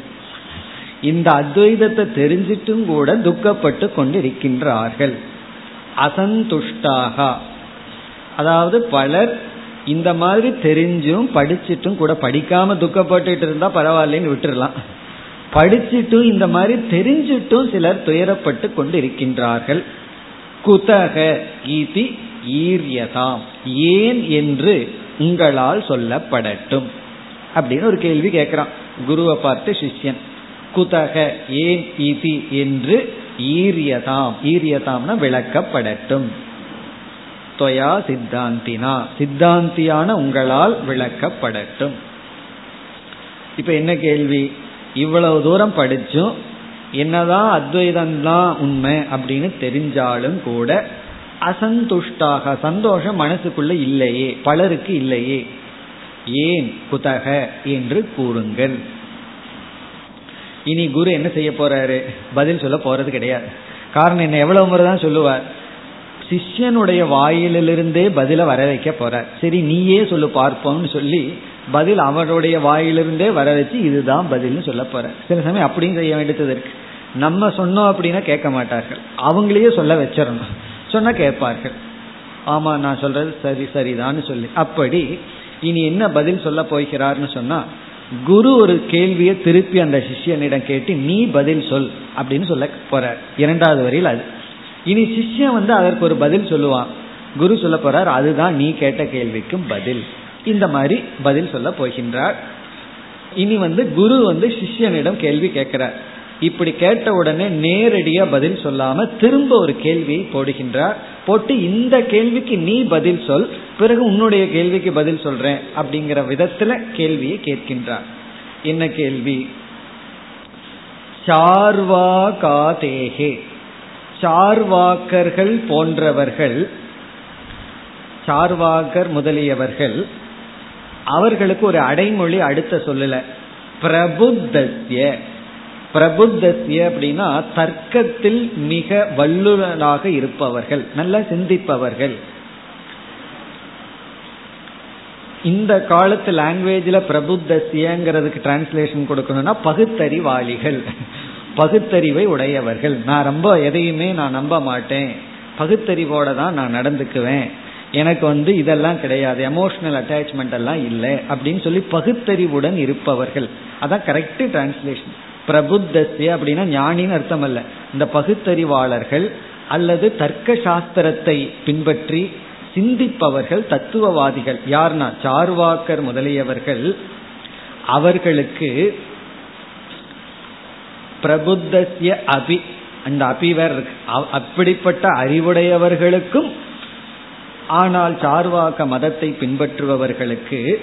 இந்த அத்வைதத்தை தெரிஞ்சிட்டும் கூட துக்கப்பட்டு கொண்டிருக்கின்றார்கள். அசந்துஷ்டாக அதாவது பலர் இந்த மாதிரி தெரிஞ்சும் படிச்சிட்டும் கூட படிக்காம துக்கப்பட்டு இருந்தா பரவாயில்லன்னு விட்டுடலாம் படிச்சிட்டும் இந்த மாதிரி தெரிஞ்சிட்டும் சிலர் துயரப்பட்டு கொண்டு இருக்கின்றார்கள் குதக ஈதி ஈரியதாம். ஏன் என்று உங்களால் சொல்லப்படட்டும். அப்படின்னு ஒரு கேள்வி கேட்கிறான். குருவை பார்த்து சிஷ்யன் குதக ஏன் இதி என்று ஈரியதாம். ஈரியதாம்னா விளக்கப்படட்டும். தொயா சித்தாந்தினா. சித்தாந்தியான உங்களால் விளக்கப்படட்டும். இப்ப என்ன கேள்வி? இவ்வளவு தூரம் படிச்சும் என்னதான் அத்வைதம் தான் உண்மை அப்படின்னு தெரிஞ்சாலும் கூட அசந்துஷ்டாக சந்தோஷம் மனசுக்குள்ள இல்லையே பலருக்கு இல்லையே. ஏன் குதக என்று கூறுங்கள். இனி குரு என்ன செய்ய போறாரு? பதில் சொல்ல போறது கிடையாது. காரணம் என்ன? எவ்வளவு முறை தான் சொல்லுவார். சிஷ்யனுடைய வாயிலிருந்தே பதில வர வைக்க போறார். சரி நீயே சொல்லு பார்ப்போம்னு சொல்லி பதில் அவருடைய வாயிலிருந்தே வர வச்சு இதுதான் பதில்னு சொல்ல போற சில சமயம் அப்படியும் செய்ய வேண்டியது இருக்கு. நம்ம சொன்னோம் அப்படின்னா கேட்க மாட்டார்கள். அவங்களையே சொல்ல வச்சிடணும். சொன்னா கேட்பார்கள். ஆமா நான் சொல்றது சரி சரிதான்னு சொல்லி. அப்படி இனி என்ன பதில் சொல்ல போகிறார்னு சொன்னா குரு ஒரு கேள்வியை திருப்பி அந்த சிஷ்யனிடம் கேட்டு நீ பதில் சொல் அப்படின்னு சொல்ல போறார். இரண்டாவது வரையில் அது. இனி சிஷ்யன் வந்து அதற்கு ஒரு பதில் சொல்லுவான். குரு சொல்ல போறார் அதுதான் நீ கேட்ட கேள்விக்கும் பதில். இந்த மாதிரி பதில் சொல்ல போகின்றார். இனி வந்து குரு வந்து சிஷ்யனிடம் கேள்வி கேட்கிறார். இப்படி கேட்ட உடனே நேரடியா பதில் சொல்லாம திரும்ப ஒரு கேள்வியை போடுகின்றார். போட்டு இந்த கேள்விக்கு நீ பதில் சொல் பிறகு உன்னுடைய கேள்விக்கு பதில் சொல்றேன் அப்படிங்கிற விதத்துல கேள்வியை கேட்கின்றார். என்ன கேள்வி? சார்வாகாதேகே சார்வாக்கர்கள் போன்றவர்கள் சார்வாக்கர் முதலியவர்கள் அவர்களுக்கு ஒரு அடைமொழி அடுத்த சொல்லல. பிரபுத்தஸ்ய பிரபுத்தஸ்ய அப்படின்னா தர்க்கத்தில் மிக வல்லுநராக இருப்பவர்கள் நல்லா சிந்திப்பவர்கள். இந்த காலத்து லாங்குவேஜில் பிரபுத்தசியங்கிறதுக்கு டிரான்ஸ்லேஷன் கொடுக்கணும்னா பகுத்தறிவாளிகள். பகுத்தறிவை உடையவர்கள். நான் ரொம்ப எதையுமே நான் நம்ப மாட்டேன். பகுத்தறிவோட தான் நான் நடந்துக்குவேன். எனக்கு வந்து இதெல்லாம் கிடையாது எமோஷனல் அட்டாச்மெண்ட் எல்லாம் இல்லை அப்படின்னு சொல்லி பகுத்தறிவுடன் இருப்பவர்கள். அதான் கரெக்ட் டிரான்ஸ்லேஷன் பிரபுத்தஸ்ய அப்படின்னா ஞானின்னு அர்த்தம் அல்ல. இந்த பகுத்தறிவாளர்கள் அல்லது தர்க்க சாஸ்திரத்தை பின்பற்றி சிந்திப்பவர்கள் தத்துவவாதிகள். யார்னா? சார்வாக்கர் முதலியவர்கள். அவர்களுக்கு பிரபுத்தஸ்ய அபி அந்த அபிவர் அப்படிப்பட்ட அறிவுடையவர்களுக்கும் ஆனால் சார்வாக மதத்தை பின்பற்றுபவர்களுக்கு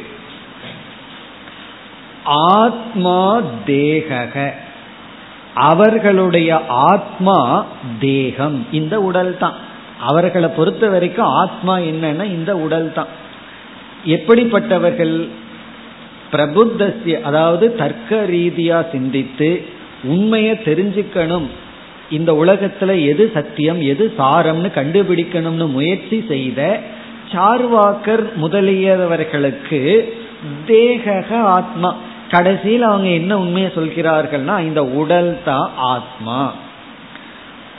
ஆத்மா தேகக. அவர்களுடைய ஆத்மா தேகம். இந்த உடல் தான் அவர்களை பொறுத்த வரைக்கும் ஆத்மா என்னன்னா இந்த உடல் தான் எப்படிப்பட்டவர்கள் பிரபுத்தசிய அதாவது தர்க்க ரீதியா சிந்தித்து உண்மையை தெரிஞ்சுக்கணும் இந்த உலகத்துல எது சத்தியம் எது சாரம்னு கண்டுபிடிக்கணும்னு முயற்சி செய்த சார்வாக்கர் முதலியவர்களுக்கு தேக ஆத்மா. கடைசியில் அவங்க என்ன உண்மையை சொல்கிறார்கள்னா இந்த உடல் தான் ஆத்மா.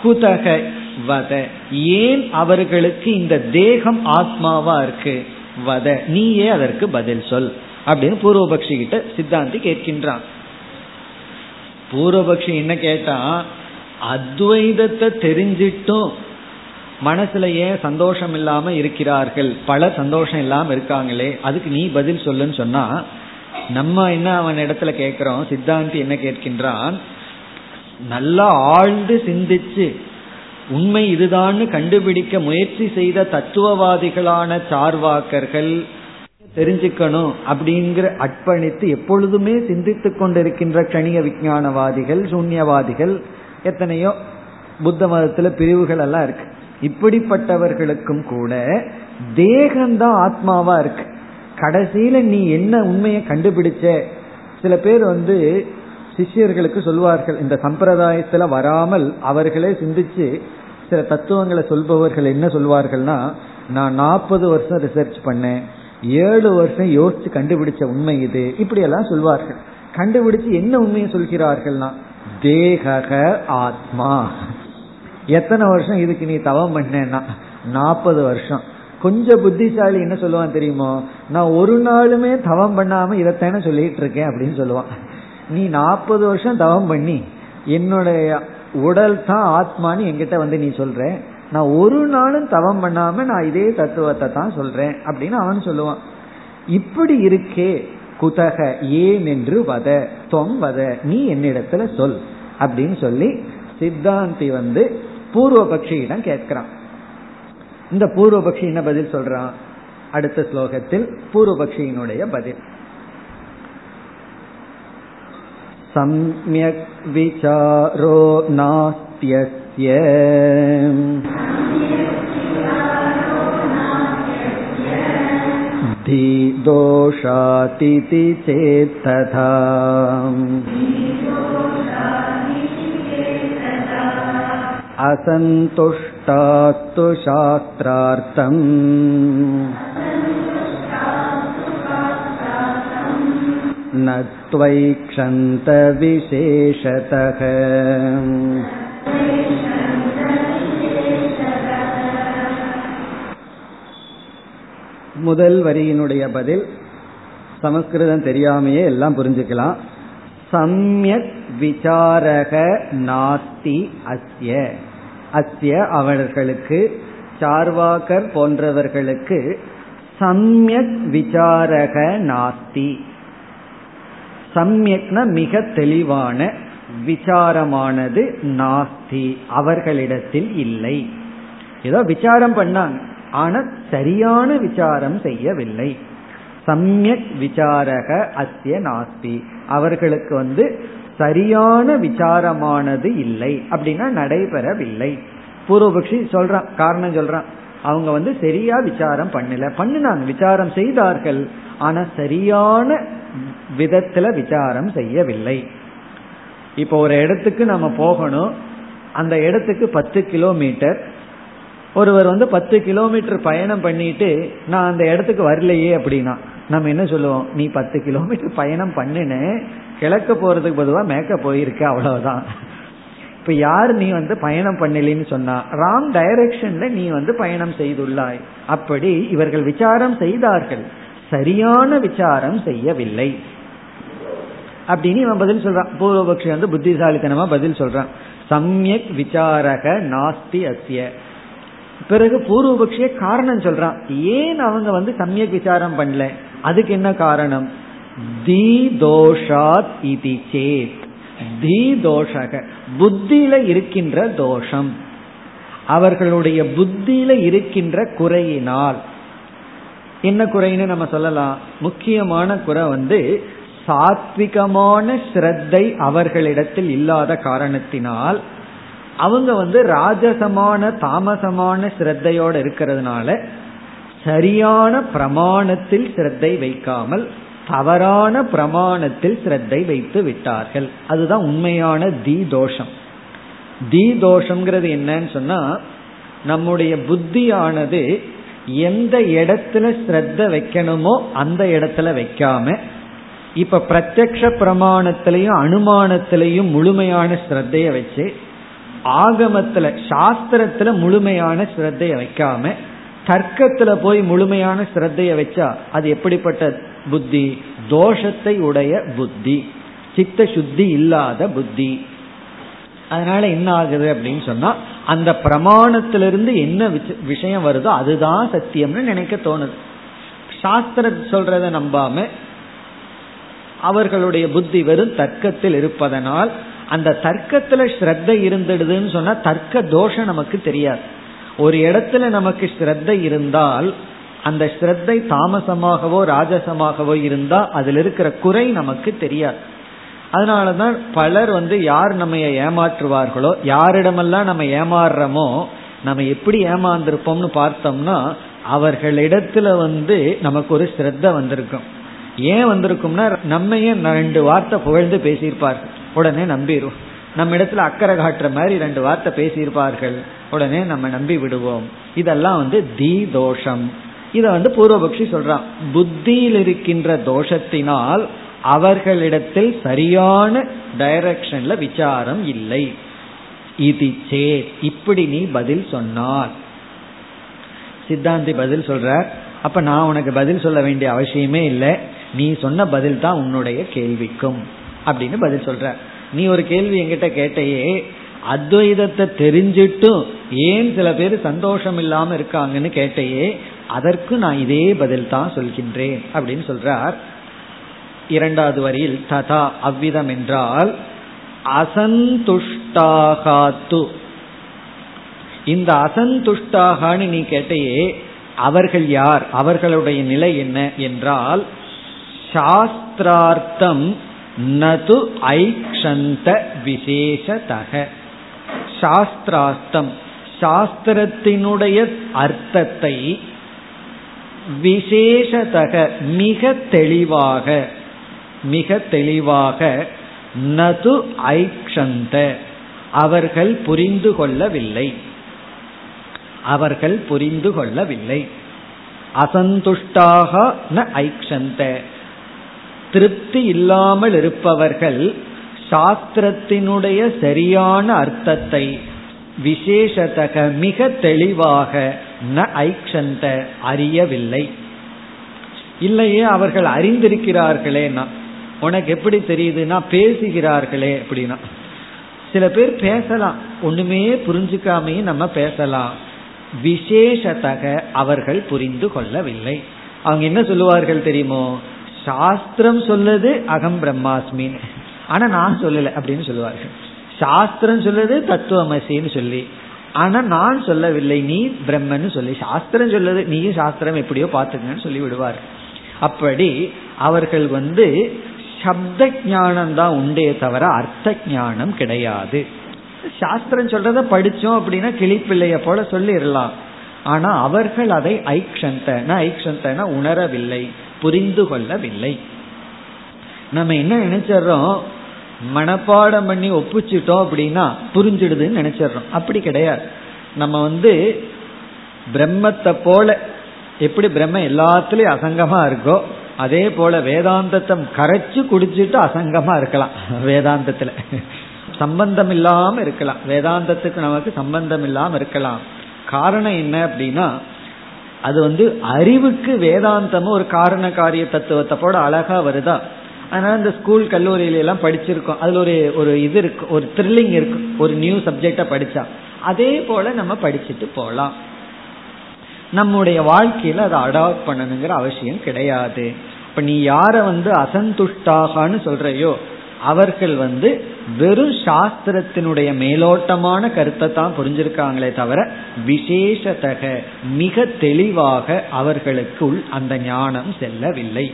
குதக வத. ஏன் அவர்களுக்கு இந்த தேகம் ஆத்மாவா இருக்கு? வத. நீயே அதற்கு பதில் சொல் அப்படின்னு பூர்வபக்ஷி கிட்ட சித்தாந்தி கேட்கின்றான். பூர்வபக்ஷி என்ன கேட்டான்? அத்வைதத்தை தெரிஞ்சிட்டும் மனசுல ஏன் சந்தோஷம் இல்லாம இருக்கிறார்கள்? பல சந்தோஷம் இல்லாம இருக்காங்களே அதுக்கு நீ பதில் சொல்லுன்னு சொன்னா நம்ம என்ன அவன் இடத்துல கேட்கிறோம்? சித்தாந்தி என்ன கேட்கின்றான்? நல்லா ஆழ்ந்து சிந்திச்சு உண்மை இதுதான்னு கண்டுபிடிக்க முயற்சி செய்த தத்துவவாதிகளான சார்வாக்கர்கள் தெரிஞ்சுக்கணும் அப்படிங்கிற அர்ப்பணித்து எப்பொழுதுமே சிந்தித்து கொண்டிருக்கின்ற கணிய விஞ்ஞானவாதிகள் சூன்யவாதிகள் எத்தனையோ புத்த மதத்துல பிரிவுகள் எல்லாம் இருக்கு. இப்படிப்பட்டவர்களுக்கும் கூட தேகம்தான் ஆத்மாவா இருக்கு. கடைசியில நீ என்ன உண்மையை கண்டுபிடிச்ச? சில பேர் வந்து சிஷ்யர்களுக்கு சொல்வார்கள் இந்த சம்பிரதாயத்துல வராமல் அவர்களே சிந்திச்சு சில தத்துவங்களை சொல்பவர்கள் என்ன சொல்வார்கள்னா நான் நாற்பது வருஷம் ரிசர்ச் பண்ணேன் ஏழு வருஷம் யோசிச்சு கண்டுபிடிச்ச உண்மை இது இப்படி எல்லாம் சொல்வார்கள். கண்டுபிடிச்சு என்ன உண்மையை சொல்கிறார்கள்னா தேக ஆத்மா. எத்தனை வருஷம் இதுக்கு நீ தவம் பண்ணேன்னா? நாற்பது வருஷம். கொஞ்சம் புத்திசாலி என்ன சொல்லுவான் தெரியுமோ? நான் ஒரு நாளுமே தவம் பண்ணாம இதைத்தானே சொல்லிட்டு இருக்கேன் அப்படின்னு சொல்லுவான். நீ நாற்பது வருஷம் தவம் பண்ணி என்னுடைய உடல் தான் ஆத்மான்னு என்கிட்ட வந்து நீ சொல்ற. நான் ஒரு நாளும் தவம் பண்ணாம நான் இதே தத்துவத்தை தான் சொல்றேன் அப்படின்னு அவன் சொல்லுவான். இப்படி இருக்கே குதக ஏன் என்று வத தொம் வத நீ என்னிடத்துல சொல் அப்படின்னு சொல்லி சித்தாந்தி வந்து பூர்வபக்ஷியிடம் கேட்கிறான் இந்த பூர்வபக்ஷி என்ன பதில் சொல்றான் அடுத்த ஸ்லோகத்தில் பூர்வபக்ஷியினுடைய பதில் सम्यक् विचारो नास्त्यस्य धीदोषातिथि चेत्तथा असन्तुष्टास्तु शास्त्रार्थम् न त्वैक्षन्त முதல் வரியினுடைய பதில் சமஸ்கிருதம் தெரியாமையே எல்லாம் புரிஞ்சுக்கலாம். சம்யக் விசாரக நாஸ்தி அஸ்ய. அஸ்ய அவர்களுக்கு சார்வாக்கர் போன்றவர்களுக்கு சம்யக் விசாரக நாஸ்தி. சம்யக்ன மிக தெளிவான விசாரமானது நாஸ்தி. அவர்களிடத்தில் இல்லை. ஏதோ விசாரம் பண்ணாங்க. ஆனா சரியான விசாரம் செய்யவில்லை. சமயக் விசாரக அஸ்ய நாஸ்தி. அவர்களுக்கு வந்து சரியான விசாரமானது இல்லை அப்படின்னா நடைபெறவில்லை. பூர்வபக்ஷி சொல்றான் காரணம் சொல்றான். அவங்க வந்து சரியா விசாரம் பண்ணல. பண்ணினாங்க விசாரம் செய்தார்கள். ஆனா சரியான விதத்துல விசாரம் செய்யவில்லை. இப்போ ஒரு இடத்துக்கு நம்ம போகணும். அந்த இடத்துக்கு பத்து கிலோமீட்டர். ஒருவர் வந்து பத்து கிலோமீட்டர் பயணம் பண்ணிட்டு நான் அந்த இடத்துக்கு வரலையே அப்படின்னா நம்ம என்ன சொல்லுவோம்? நீ பத்து கிலோமீட்டர் பயணம் பண்ணின கிழக்க போறதுக்கு பொதுவாக மேக்க போயிருக்க அவ்வளவுதான். இப்ப யார் நீ வந்து பயணம் பண்ணலன்னு சொன்னா ராங் டைரக்ஷன்ல நீ வந்து பயணம் செய்துள்ளாய். அப்படி இவர்கள் விசாரம் செய்தார்கள். சரியான விசாரம் செய்யவில்லை. அப்படின்னு இவன் பதில் சொல்றான். பூர்வபக்ஷி வந்து புத்திசாலித்தனமா பதில் சொல்றான். சமயக் விசாரக நாஸ்தி அஸ்ய. பிறகு பூர்வபக்ஷிய காரணம் சொல்றான் ஏன் அவங்க வந்து சமயக் விசாரம் பண்ணல? அதுக்கு என்ன காரணம்? தி தோஷாத் இதி சேத். தி தோஷக புத்தியில இருக்கின்ற தோஷம். அவர்களுடைய புத்தியில இருக்கின்ற குறையினால். என்ன குறைன்னு நம்ம சொல்லலாம். முக்கியமான குறை வந்து சாத்விகமான ஸ்ரத்தை அவர்களிடத்தில் இல்லாத காரணத்தினால் அவங்க வந்து ராஜசமான தாமசமான சிரத்தையோட இருக்கிறதுனால சரியான பிரமாணத்தில் சிரத்தை வைக்காமல் தவறான பிரமாணத்தில் சிரத்தை வைத்து விட்டார்கள். அதுதான் உண்மையான தி தோஷம். தி தோஷம்ங்கிறது என்னன்னு சொன்னா நம்முடைய புத்தியானது எந்த இடத்துல ஸ்ரத்த வைக்கணுமோ அந்த இடத்துல வைக்காம இப்ப பிரத்யக்ஷ பிரமாணத்திலையும் அனுமானத்திலையும் முழுமையான ஸ்ரத்தைய வச்சு ஆகமத்துல சாஸ்திரத்துல முழுமையான சிரத்தைய வைக்காம தர்க்கத்துல போய் முழுமையான சிரத்தைய வச்சா அது எப்படிப்பட்ட புத்தி? தோஷத்தை உடைய புத்தி. சித்த சுத்தி இல்லாத புத்தி. அதனால என்ன ஆகுது அப்படின்னு சொன்னா அந்த பிரமாணத்திலிருந்து என்ன விஷயம் வருதோ அதுதான் சத்தியம்னு நினைக்க தோணுது. சாஸ்திர சொல்றத நம்பாம அவர்களுடைய புத்தி வெறும் தர்க்கத்தில் இருப்பதனால் அந்த தர்க்கத்துல ஸ்ரத்த இருந்துடுதுன்னு சொன்னா தர்க்க தோஷம் நமக்கு தெரியாது. ஒரு இடத்துல நமக்கு ஸ்ரத்த இருந்தால் அந்த ஸ்ரத்தை தாமசமாகவோ ராஜசமாகவோ இருந்தா அதுல இருக்கிற குறை நமக்கு தெரியாது. அதனாலதான் பலர் வந்து யார் நம்ம ஏமாற்றுவார்களோ யாரிடமெல்லாம் நம்ம ஏமாறுறோமோ நம்ம எப்படி ஏமாந்துருப்போம்னு பார்த்தோம்னா அவர்களிடத்துல வந்து நமக்கு ஒரு ஸ்ரத்த வந்திருக்கும். ஏன் வந்திருக்கும்னா நம்ம ஏன் ரெண்டு வார்த்தை புகழ்ந்து பேசியிருப்பார்கள். உடனே நம்பிடுவோம் நம்ம இடத்துல அக்கறை காட்டுற மாதிரி ரெண்டு வார்த்தை பேசியிருப்பார்கள். உடனே நம்ம நம்பி விடுவோம். இதெல்லாம் வந்து தி தோஷம். இத வந்து பூர்வபக்ஷி சொல்றான். புத்தியில் இருக்கின்ற தோஷத்தினால் அவர்களிடத்தில் சரியான டைரக்ஷன்ல விசாரம் இல்லை. இது சே இப்படி நீ பதில் சொன்னார். சித்தாந்தி பதில் சொல்றார். அப்ப நான் உனக்கு பதில் சொல்ல வேண்டிய அவசியமே இல்லை. நீ சொன்ன பதில் தான் உன்னுடைய கேள்விக்கும். அப்படின்னு பதில் சொல்ற. நீ ஒரு கேள்வி என்கிட்ட கேட்டையே அத்வைதத்தை தெரிஞ்சிட்டும் ஏன் சில பேர் சந்தோஷம் இல்லாம இருக்காங்கன்னு கேட்டையே அதற்கு நான் இதே பதில் தான் சொல்கின்றேன் அப்படின்னு சொல்றார். இரண்டாவது வரியில் ததா அவ்விதம் என்றால் அசந்துஷ்டாகாத்து. இந்த அசந்துஷ்டாகான்னு நீ கேட்டையே அவர்கள் யார்? அவர்களுடைய நிலை என்ன? என்றால் சாஸ்திரார்த்தம் நது ஐக்ஷந்த விசேஷதக. சாஸ்திரார்த்தம் சாஸ்திரத்தினுடைய அர்த்தத்தை விசேஷதக மிக தெளிவாக மிக தெளிவாக நது ஐக்ஷந்த. அவர்கள் புரிந்து கொள்ளவில்லை. அவர்கள் புரிந்து கொள்ளவில்லை. அசந்துஷ்டாக ந ஐக்ஷந்த. திருப்தி இல்லாமல் இருப்பவர்கள் சாஸ்திரத்தினுடைய சரியான அர்த்தத்தை விசேஷத்தக மிக தெளிவாக ந ஐக்ஷந்த அறியவில்லை. இல்லையே அவர்கள் அறிந்திருக்கிறார்களேனா? உனக்கு எப்படி தெரியுதுன்னா பேசுகிறார்களே அப்படின்னா. சில பேர் பேசலாம். ஒண்ணுமே புரிஞ்சுக்காமையே நம்ம பேசலாம். விசேஷத்தக அவர்கள் புரிந்து கொள்ளவில்லை. அவங்க என்ன சொல்லுவார்கள் தெரியுமோ? சாஸ்திரம் சொல்லுது அகம் பிரம்மாஸ்மின் ஆனா நான் சொல்லல அப்படின்னு சொல்லுவார்கள். சாஸ்திரம் சொல்லுது தத்துவமசின்னு சொல்லி. ஆனா நான் சொல்லவில்லை நீ பிரம்மன்னு சொல்லி. சாஸ்திரம் சொல்லுது நீயும் சாஸ்திரம் எப்படியோ பாத்துக்கன்னு சொல்லி விடுவார். அப்படி அவர்கள் வந்து சப்த ஞானம் தான் உண்டே தவிர அர்த்த ஞானம் கிடையாது. சாஸ்திரம் சொல்றத படிச்சோம் அப்படின்னா கிளிப்பிள்ளைய போல சொல்லிடலாம். ஆனா அவர்கள் அதை ஐக்ஷந்தன ஐக்ஷந்தன உணரவில்லை. புரிந்து கொள்ளவில்லை நம்ம என்ன நினைச்சிடறோம் மனப்பாடம் பண்ணி ஒப்பிச்சிட்டோம் அப்படின்னா புரிஞ்சிடுதுன்னு நினைச்சிடறோம் அப்படி கிடையாது. நம்ம வந்து பிரம்மத்தை போல எப்படி பிரம்ம எல்லாத்துலயும் அசங்கமா இருக்கோ அதே போல வேதாந்தத்தை கரைச்சு குடிச்சிட்டு அசங்கமா இருக்கலாம். வேதாந்தத்துல. சம்பந்தம் இல்லாம இருக்கலாம். வேதாந்தத்துக்கு நமக்கு சம்பந்தம் இல்லாம இருக்கலாம். காரணம் என்ன அப்படின்னா அது வந்து அறிவுக்கு வேதாந்தமும் ஒரு காரண காரிய தத்துவத்தை போட அழகா வருதா? அதனால இந்த ஸ்கூல் கல்லூரியில எல்லாம் படிச்சிருக்கோம். அதுல ஒரு ஒரு இது இருக்கு ஒரு த்ரில்லிங் இருக்கு. ஒரு நியூ சப்ஜெக்டா படிச்சா. அதே போல நம்ம படிச்சுட்டு போகலாம் நம்முடைய வாழ்க்கையில அதை அடாப்ட் பண்ணணுங்கிற அவசியம் கிடையாது. இப்ப நீ யார வந்து அசந்துஷ்டாகான்னு சொல்றையோ அவர்கள் வந்து வெறும் சாஸ்திரத்தினுடைய மேலோட்டமான கருத்தை தான் புரிஞ்சிருக்காங்களே தவிர விசேஷத்தக மிக தெளிவாக அவர்களுக்குள் அந்த ஞானம் செல்லவில்லை.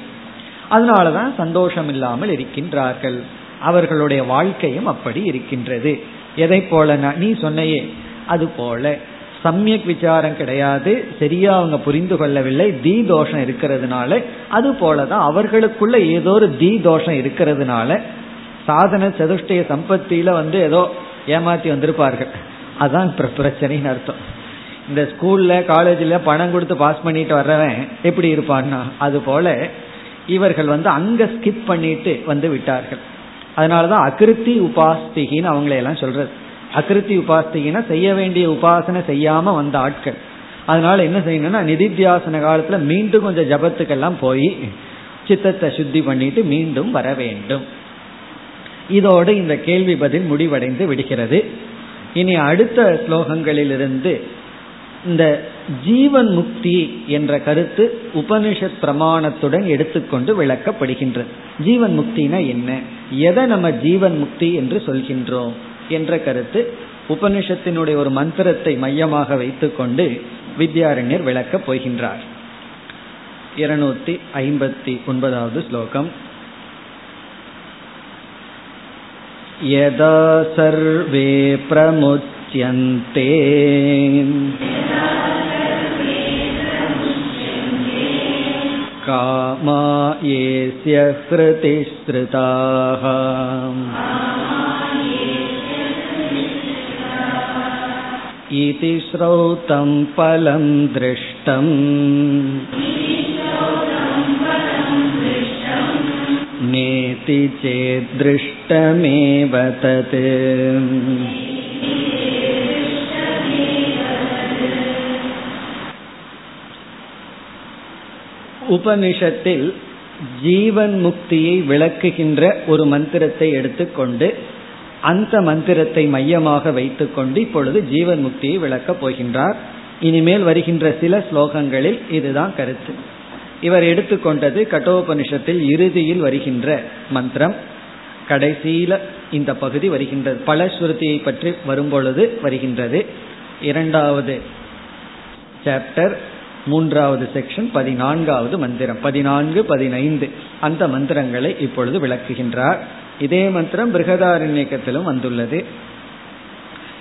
அதனாலதான் சந்தோஷம் இல்லாமல் இருக்கின்றார்கள். அவர்களுடைய வாழ்க்கையும் அப்படி இருக்கின்றது. எதை போல நீ சொன்னையே அது போல. சமயக் விசாரம் கிடையாது சரியா அவங்க புரிந்து கொள்ளவில்லை தீ தோஷம் இருக்கிறதுனால அது போலதான் அவர்களுக்குள்ள ஏதோ ஒரு தீ தோஷம் இருக்கிறதுனால சாதன சதுஷ்டய சம்பத்தியில வந்து ஏதோ ஏமாத்தி வந்திருப்பார்கள். அதான் பிரச்சனைன்னு அர்த்தம். இந்த ஸ்கூல்ல காலேஜ்ல பணம் கொடுத்து பாஸ் பண்ணிட்டு வர்றவன் எப்படி இருப்பான்னா அது போல இவர்கள் வந்து அங்க ஸ்கிப் பண்ணிட்டு வந்து விட்டார்கள். அதனாலதான் அகிருத்தி உபாஸ்திகின்னு அவங்களையெல்லாம் சொல்றது. அகிருத்தி உபாஸ்திகினா செய்ய வேண்டிய உபாசனை செய்யாம வந்த ஆட்கள். அதனால என்ன செய்யணும்னா நிதித்தியாசன காலத்துல மீண்டும் கொஞ்சம் ஜபத்துக்கெல்லாம் போய் சித்தத்தை சுத்தி பண்ணிட்டு மீண்டும் வர வேண்டும். இதோடு இந்த கேள்வி பதில் முடிவடைந்து விடுகிறது. இனி அடுத்த ஸ்லோகங்களிலிருந்து இந்த ஜீவன் முக்தி என்ற கருத்து உபனிஷத் பிரமாணத்துடன் எடுத்துக்கொண்டு விளக்கப்படுகின்றது ஜீவன் முக்தினா என்ன? எதை நம்ம ஜீவன் முக்தி என்று சொல்கின்றோம் என்ற கருத்து உபனிஷத்தினுடைய ஒரு மந்திரத்தை மையமாக வைத்துக்கொண்டு வித்யாரண்யர் விளக்கப் போகின்றார். இருநூத்தி ஐம்பத்தி ஒன்பதாவது ஸ்லோகம். यदा सर्वे प्रमुच्यन्ते कामा येस्य हृतिश्रुताः इति श्रौतं फलं दृष्टम् नेति चेदृष्टमेव तत् உபனிஷத்தில் ஜீவன் முக்தியை விளக்குகின்ற ஒரு மந்திரத்தை எடுத்துக்கொண்டு அந்த மந்திரத்தை மையமாக வைத்துக்கொண்டு இப்பொழுது ஜீவன் முக்தியை விளக்கப் போகின்றார் இனிமேல் வருகின்ற சில ஸ்லோகங்களில் இதுதான் கருத்து இவர் எடுத்துக்கொண்டது கட்டோபனிஷத்தில் இறுதியில் வருகின்ற மந்திரம். கடைசியில இந்த பகுதி வருகின்றது. பலஸ்ருதியை பற்றி வரும்பொழுது வருகின்றது. இரண்டாவது சாப்டர் மூன்றாவது செக்ஷன் பதினான்காவது மந்திரம். பதினான்கு பதினைந்து அந்த மந்திரங்களை இப்பொழுது விளக்குகின்றார். இதே மந்திரம் பிருகதாரண்யக்கத்திலும் வந்துள்ளது.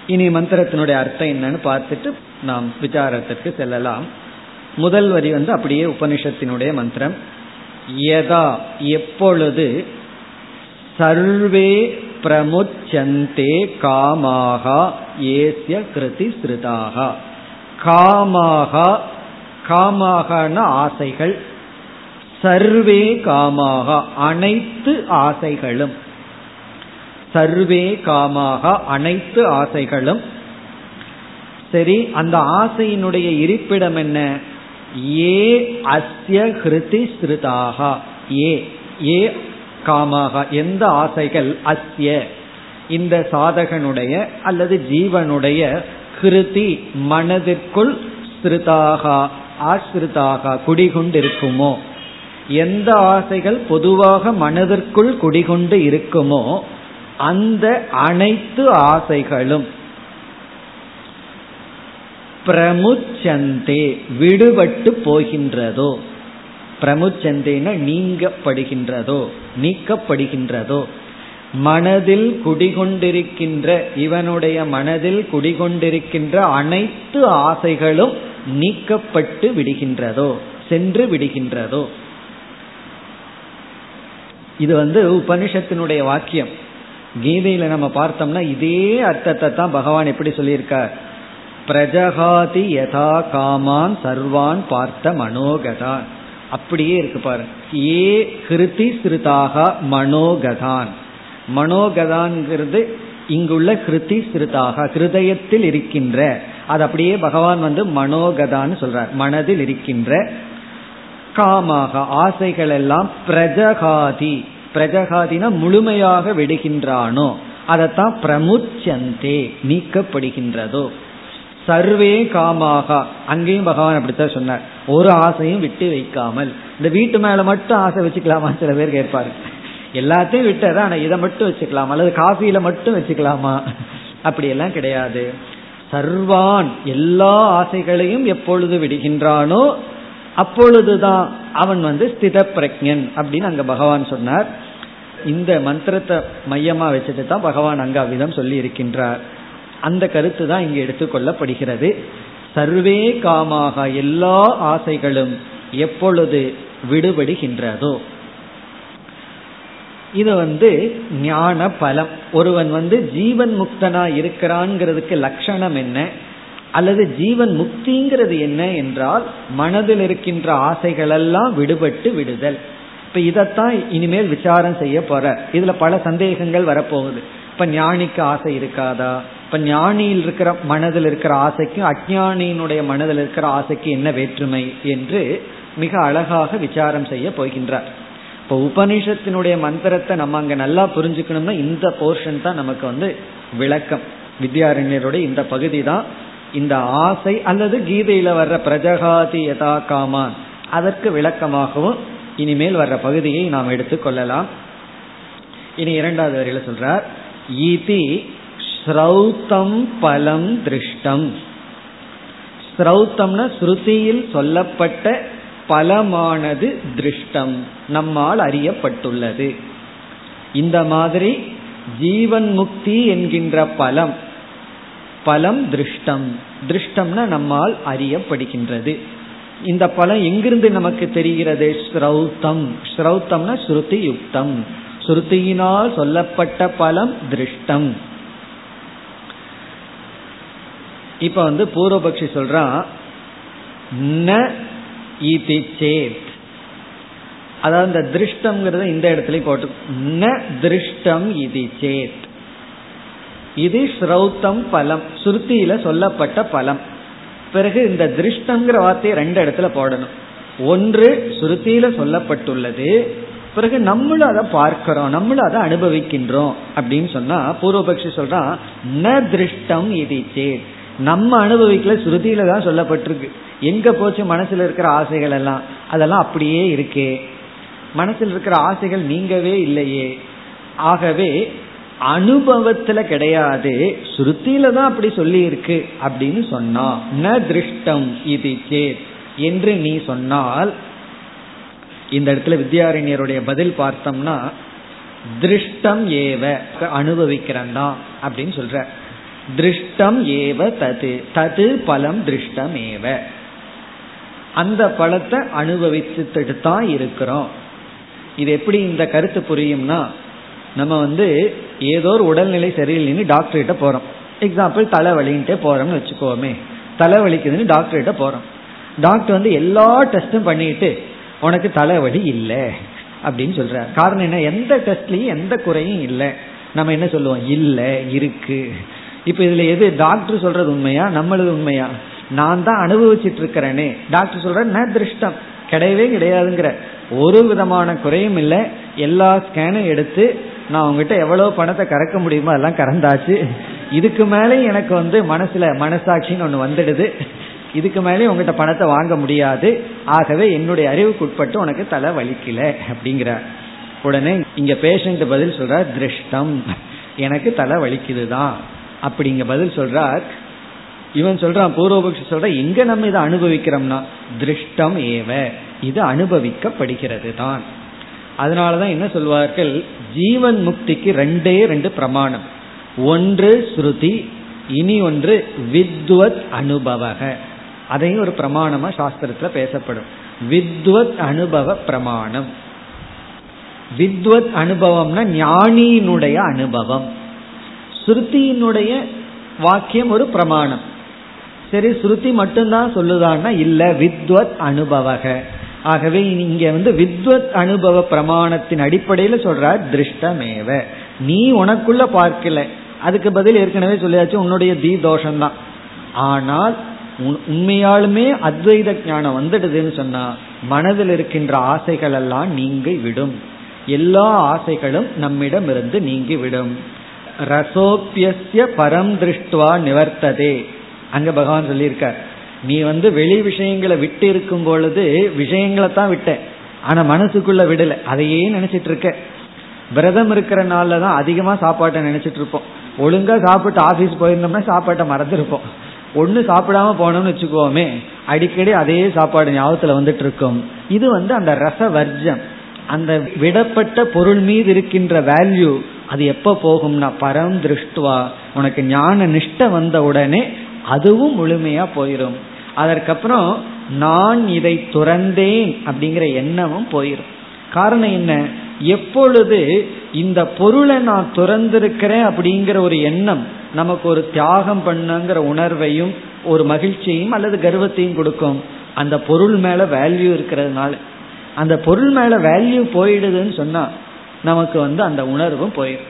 இனி மந்திரத்தினுடைய அர்த்தம் என்னன்னு பார்த்துட்டு நாம் விசாரத்திற்கு செல்லலாம். முதல் வரி வந்து அப்படியே உபனிஷத்தினுடைய மந்திரம். யதா எப்பொழுது சர்வே பிரமுச்சந்தே காமாகா ஏசிய கிருதி ஸ்ருதாகா. காமாகா காமாகன ஆசைகள். சர்வே காமாக அனைத்து ஆசைகளும். சர்வே காமாக அனைத்து ஆசைகளும். சரி அந்த ஆசையினுடைய இருப்பிடம் என்ன? ஏ அஸ்ய ஹிருதி ஸ்ருதாகா ஏ ஏ காமாக எந்த ஆசைகள் அஸ்ய? இந்த சாதகனுடைய அல்லது ஜீவனுடைய ஹிருதி மனதிற்குள் ஸ்ருதாகா ஆசிரிதாக குடிகொண்டிருக்குமோ? எந்த ஆசைகள் பொதுவாக மனதிற்குள் குடிகொண்டு இருக்குமோ அந்த அனைத்து ஆசைகளும் பிரமுச்சந்தே விடுபட்டு போகின்றதோ? பிரமுச்சந்தேன நீங்கப்படுகின்றதோ? நீக்கப்படுகின்றதோ? மனதில் குடிகொண்டிருக்கின்ற இவனுடைய மனதில் குடிகொண்டிருக்கின்ற அனைத்து ஆசைகளும் நீக்கப்பட்டு விடுகின்றதோ? சென்று விடுகின்றதோ? இது வந்து உபனிஷத்தினுடைய வாக்கியம். கீதையில நம்ம பார்த்தோம்னா இதே அர்த்தத்தை தான் பகவான் எப்படி சொல்லியிருக்கார்? பிரஜகாதி யதா காமான் சர்வான் பார்த்த மனோகதான். அப்படியே இருக்கு பாரு. ஏ கிருதி ஸ்ருதாக மனோகதான். மனோகதான்ங்கிறது இங்குள்ள கிருதி ஸ்ருதாக ஹிருதயத்தில் இருக்கின்ற. அது அப்படியே பகவான் வந்து மனோகதான்னு சொல்றார். மனதில் இருக்கின்ற காமாக ஆசைகள் எல்லாம் பிரஜகாதி. பிரஜகாதினா முழுமையாக விடுகின்றானோ அதைத்தான் பிரமுச்சந்தே நீக்கப்படுகின்றதோ. சர்வே காமாகா. அங்கேயும் பகவான் அப்படித்தான் சொன்னார். ஒரு ஆசையும் விட்டு வைக்காமல். இந்த வீட்டு மேல மட்டும் ஆசை வச்சுக்கலாமா? சில பேர் கேட்பாரு. எல்லாத்தையும் விட்டதா? ஆனா இதை மட்டும் வச்சுக்கலாமா? அல்லது காஃபியில மட்டும் வச்சுக்கலாமா? அப்படி எல்லாம் கிடையாது. சர்வான் எல்லா ஆசைகளையும் எப்பொழுது விடுகின்றானோ அப்பொழுதுதான் அவன் வந்து ஸ்தித பிரஜன் அப்படின்னு அங்க பகவான் சொன்னார். இந்த மந்திரத்தை மையமா வச்சுட்டு தான் பகவான் அங்க அவ்விதம் சொல்லி இருக்கின்றார் அந்த கருத்து தான் இங்கு எடுத்துக்கொள்ளப்படுகிறது. சர்வே காமாக எல்லா ஆசைகளும் எப்பொழுது விடுபடுகின்றதோ. இது வந்து ஞான பலம். ஒருவன் வந்து ஜீவன் முக்தனா இருக்கிறான்ங்கிறதுக்கு லட்சணம் என்ன? அல்லது ஜீவன் முக்திங்கிறது என்ன என்றால் மனதில் இருக்கின்ற ஆசைகளெல்லாம் விடுபட்டு விடுதல். இப்ப இதைத்தான் இனிமேல் விசாரம் செய்ய போற இதுல பல சந்தேகங்கள் வரப்போகுது. இப்ப ஞானிக்கு ஆசை இருக்காதா? இப்ப ஞானியில் இருக்கிற மனதில் இருக்கிற ஆசைக்கும் அஜானியினுடைய மனதில் இருக்கிற ஆசைக்கு என்ன வேற்றுமை என்று மிக அழகாக விசாரம் செய்ய போகின்றார். இப்போ உபனிஷத்தினுடைய மந்திரத்தை நம்ம அங்க நல்லா புரிஞ்சுக்கணும்னா இந்த போர்ஷன் தான் நமக்கு வந்து விளக்கம். வித்யாரண்யருடைய இந்த பகுதி தான். இந்த ஆசை அல்லது கீதையில வர்ற பிரஜகாதி யதா காமான். அதற்கு விளக்கமாகவும் இனிமேல் வர்ற பகுதியை நாம் எடுத்துக்கொள்ளலாம் இனி இரண்டாவது வரையில சொல்றார் ஈதி ஸ்ரௌத்தம் பலம் திருஷ்டம். ஸ்ரௌத்தம்னா ஸ்ருதியில் சொல்லப்பட்ட பலமானது திருஷ்டம். நம்மால் அறியப்பட்டுள்ளது. இந்த மாதிரி ஜீவன் முக்தி என்கின்ற பலம் பலம் திருஷ்டம். திருஷ்டம்னா நம்மால் அறியப்படுகின்றது. இந்த பலம் எங்கிருந்து நமக்கு தெரிகிறது? ஸ்ரௌத்தம். ஸ்ரௌத்தம்னா ஸ்ருதி யுக்தம் ஸ்ருதியினால் சொல்லப்பட்ட பலம் திருஷ்டம். இப்ப வந்து பூர்வபக்ஷி சொல்றான் ந இதி சேத். அதாவது இந்த திருஷ்டம்ங்கிறத இந்த இடத்துல போட்டு ந திருஷ்டம் இது சேத். இது ஸ்ரௌத்தம் பலம் சுருத்தியில சொல்லப்பட்ட பலம். பிறகு இந்த திருஷ்டங்கிற வார்த்தையை ரெண்டு இடத்துல போடணும். ஒன்று சுருத்தியில சொல்லப்பட்டுள்ளது பிறகு நம்மளும் அதை பார்க்கிறோம் நம்மளும் அதை அனுபவிக்கின்றோம் அப்படின்னு சொன்னா பூர்வபக்ஷி சொல்றான் ந திருஷ்டம் இது சேத். நம்ம அனுபவிக்கல ஸ்ருதியில தான் சொல்லப்பட்டிருக்கு. எங்க போச்சு மனசுல இருக்கிற ஆசைகள் எல்லாம்? அதெல்லாம் அப்படியே இருக்கே. மனசில் இருக்கிற ஆசைகள் நீங்கவே இல்லையே. ஆகவே அனுபவத்துல கிடையாது. ஸ்ருத்தில தான் அப்படி சொல்லி இருக்கு அப்படின்னு சொன்னா ந திருஷ்டம் இது சேத் என்று நீ சொன்னால் இந்த இடத்துல வித்யாரண்யருடைய பதில் பார்த்தோம்னா திருஷ்டம் ஏவ அனுபவிக்கிறன்தான் அப்படின்னு சொல்ற. திருஷ்டம் ஏவ தது. தது பலம் திருஷ்டம் ஏவ. அந்த பலத்தை அனுபவிச்சுட்டு தான் இருக்கிறோம். இது எப்படி இந்த கருத்து புரியும்னா நம்ம வந்து ஏதோ ஒரு உடல்நிலை சரியில்லைன்னு டாக்டர்கிட்ட போறோம். எக்ஸாம்பிள் தலைவலின்ட்டே போறோம்னு வச்சுக்கோமே. தலைவலிக்குதுன்னு டாக்டர்கிட்ட போறோம். டாக்டர் வந்து எல்லா டெஸ்டும் பண்ணிட்டு உனக்கு தலைவலி இல்லை அப்படின்னு சொல்கிறார் காரணம் என்ன? எந்த டெஸ்ட்லயும் எந்த குறையும் இல்லை. நம்ம என்ன சொல்லுவோம்? இல்லை இருக்கு. இப்ப இதுல எது டாக்டர் சொல்றது உண்மையா? நம்மளது உண்மையா? நான் தான் அனுபவிச்சுட்டு இருக்கிறேனே. டாக்டர் சொல்ற ந திருஷ்டம். கிடையவே கிடையாதுங்கிற. ஒரு விதமான குறையும் இல்லை. எல்லா ஸ்கேனும் எடுத்து நான் உங்ககிட்ட எவ்வளவு பணத்தை கறக்க முடியுமோ அதெல்லாம் கறந்தாச்சு. இதுக்கு மேலே எனக்கு வந்து மனசுல மனசாட்சின்னு ஒன்று வந்துடுது. இதுக்கு மேலே உங்ககிட்ட பணத்தை வாங்க முடியாது. ஆகவே என்னுடைய அறிவுக்குட்பட்டு உனக்கு தலை வலிக்கல அப்படிங்கிற. உடனே இங்க பேஷண்ட் பதில் சொல்ற திருஷ்டம். எனக்கு தலை வலிக்குது தான் அப்படிங்க பதில் சொல்றார். இவன் சொல்றான் பூர்வபக்ஷி சொல்ற எங்க நம்ம இதை அனுபவிக்கிறோம்னா? திருஷ்டம் ஏவ. இது அனுபவிக்கப்படுகிறது தான் அதனாலதான் என்ன சொல்வார்கள்? ஜீவன் முக்திக்கு ரெண்டே ரெண்டு பிரமாணம். ஒன்று ஸ்ருதி இனி ஒன்று வித்வத் அனுபவக. அதையும் ஒரு பிரமாணமா சாஸ்திரத்துல பேசப்படும். வித்வத் அனுபவ பிரமாணம். வித்வத் அனுபவம்னா ஞானியினுடைய அனுபவம். ஸ்ருதியினுடைய வாக்கியம் ஒரு பிரமாணம். சரி ஸ்ருதி மட்டும்தான் சொல்லுதான்னா இல்ல வித்வத் அனுபவக. ஆகவே இங்க வந்து வித்வத் அனுபவ பிரமாணத்தின் அடிப்படையில் சொல்ற திருஷ்டமேவ. நீ உனக்குள்ள பார்க்கல. அதுக்கு பதில் ஏற்கனவே சொல்லியாச்சு உன்னுடைய தீ தோஷம்தான். ஆனால் உண்மையாலுமே அத்வைத ஞானம் வந்துடுதுன்னு சொன்னா மனதில் இருக்கின்ற ஆசைகள் எல்லாம் நீங்கி விடும். எல்லா ஆசைகளும் நம்மிடம் இருந்து நீங்கி விடும். ரசோப்பிய பரம் திருஷ்டுவா நிவர்த்ததே. அங்க பகவான் சொல்லியிருக்கார். நீ வந்து வெளி விஷயங்களை விட்டு இருக்கும் பொழுது விஷயங்களை தான் விட்ட. ஆனா மனசுக்குள்ள விடல. அதையே நினைச்சிட்டு இருக்க. விரதம் இருக்கிற நாள்ல தான் அதிகமா சாப்பாட்டை நினைச்சிட்டு இருப்போம். ஒழுங்கா சாப்பிட்டு ஆபீஸ் போயிருந்தோம்னா சாப்பாட்டை மறந்துருப்போம். ஒன்னு சாப்பிடாம போனோம்னு வச்சுக்கோமே அடிக்கடி அதே சாப்பாடு ஞாபகத்துல வந்துட்டு இருக்கும். இது வந்து அந்த ரச வர்ஜம் அந்த விடப்பட்ட பொருள் மீது இருக்கின்ற வேல்யூ அது எப்ப போகும்னா பரம் திருஷ்டுவா உனக்கு ஞான நிஷ்ட வந்த உடனே அதுவும் முழுமையா போயிடும் அதற்கப்புறம் நான் இதை துறந்தேன் அப்படிங்கிற எண்ணமும் போயிடும் காரணம் என்ன? எப்பொழுது இந்த பொருளை நான் துறந்திருக்கிறேன் அப்படிங்கிற ஒரு எண்ணம் நமக்கு ஒரு தியாகம் பண்ணுங்கிற உணர்வையும் ஒரு மகிழ்ச்சியையும் அல்லது கர்வத்தையும் கொடுக்கும். அந்த பொருள் மேல வேல்யூ இருக்கிறதுனால. அந்த பொருள் மேல வேல்யூ போயிடுதுன்னு சொன்னா நமக்கு வந்து அந்த உணர்வும் போயிடும்.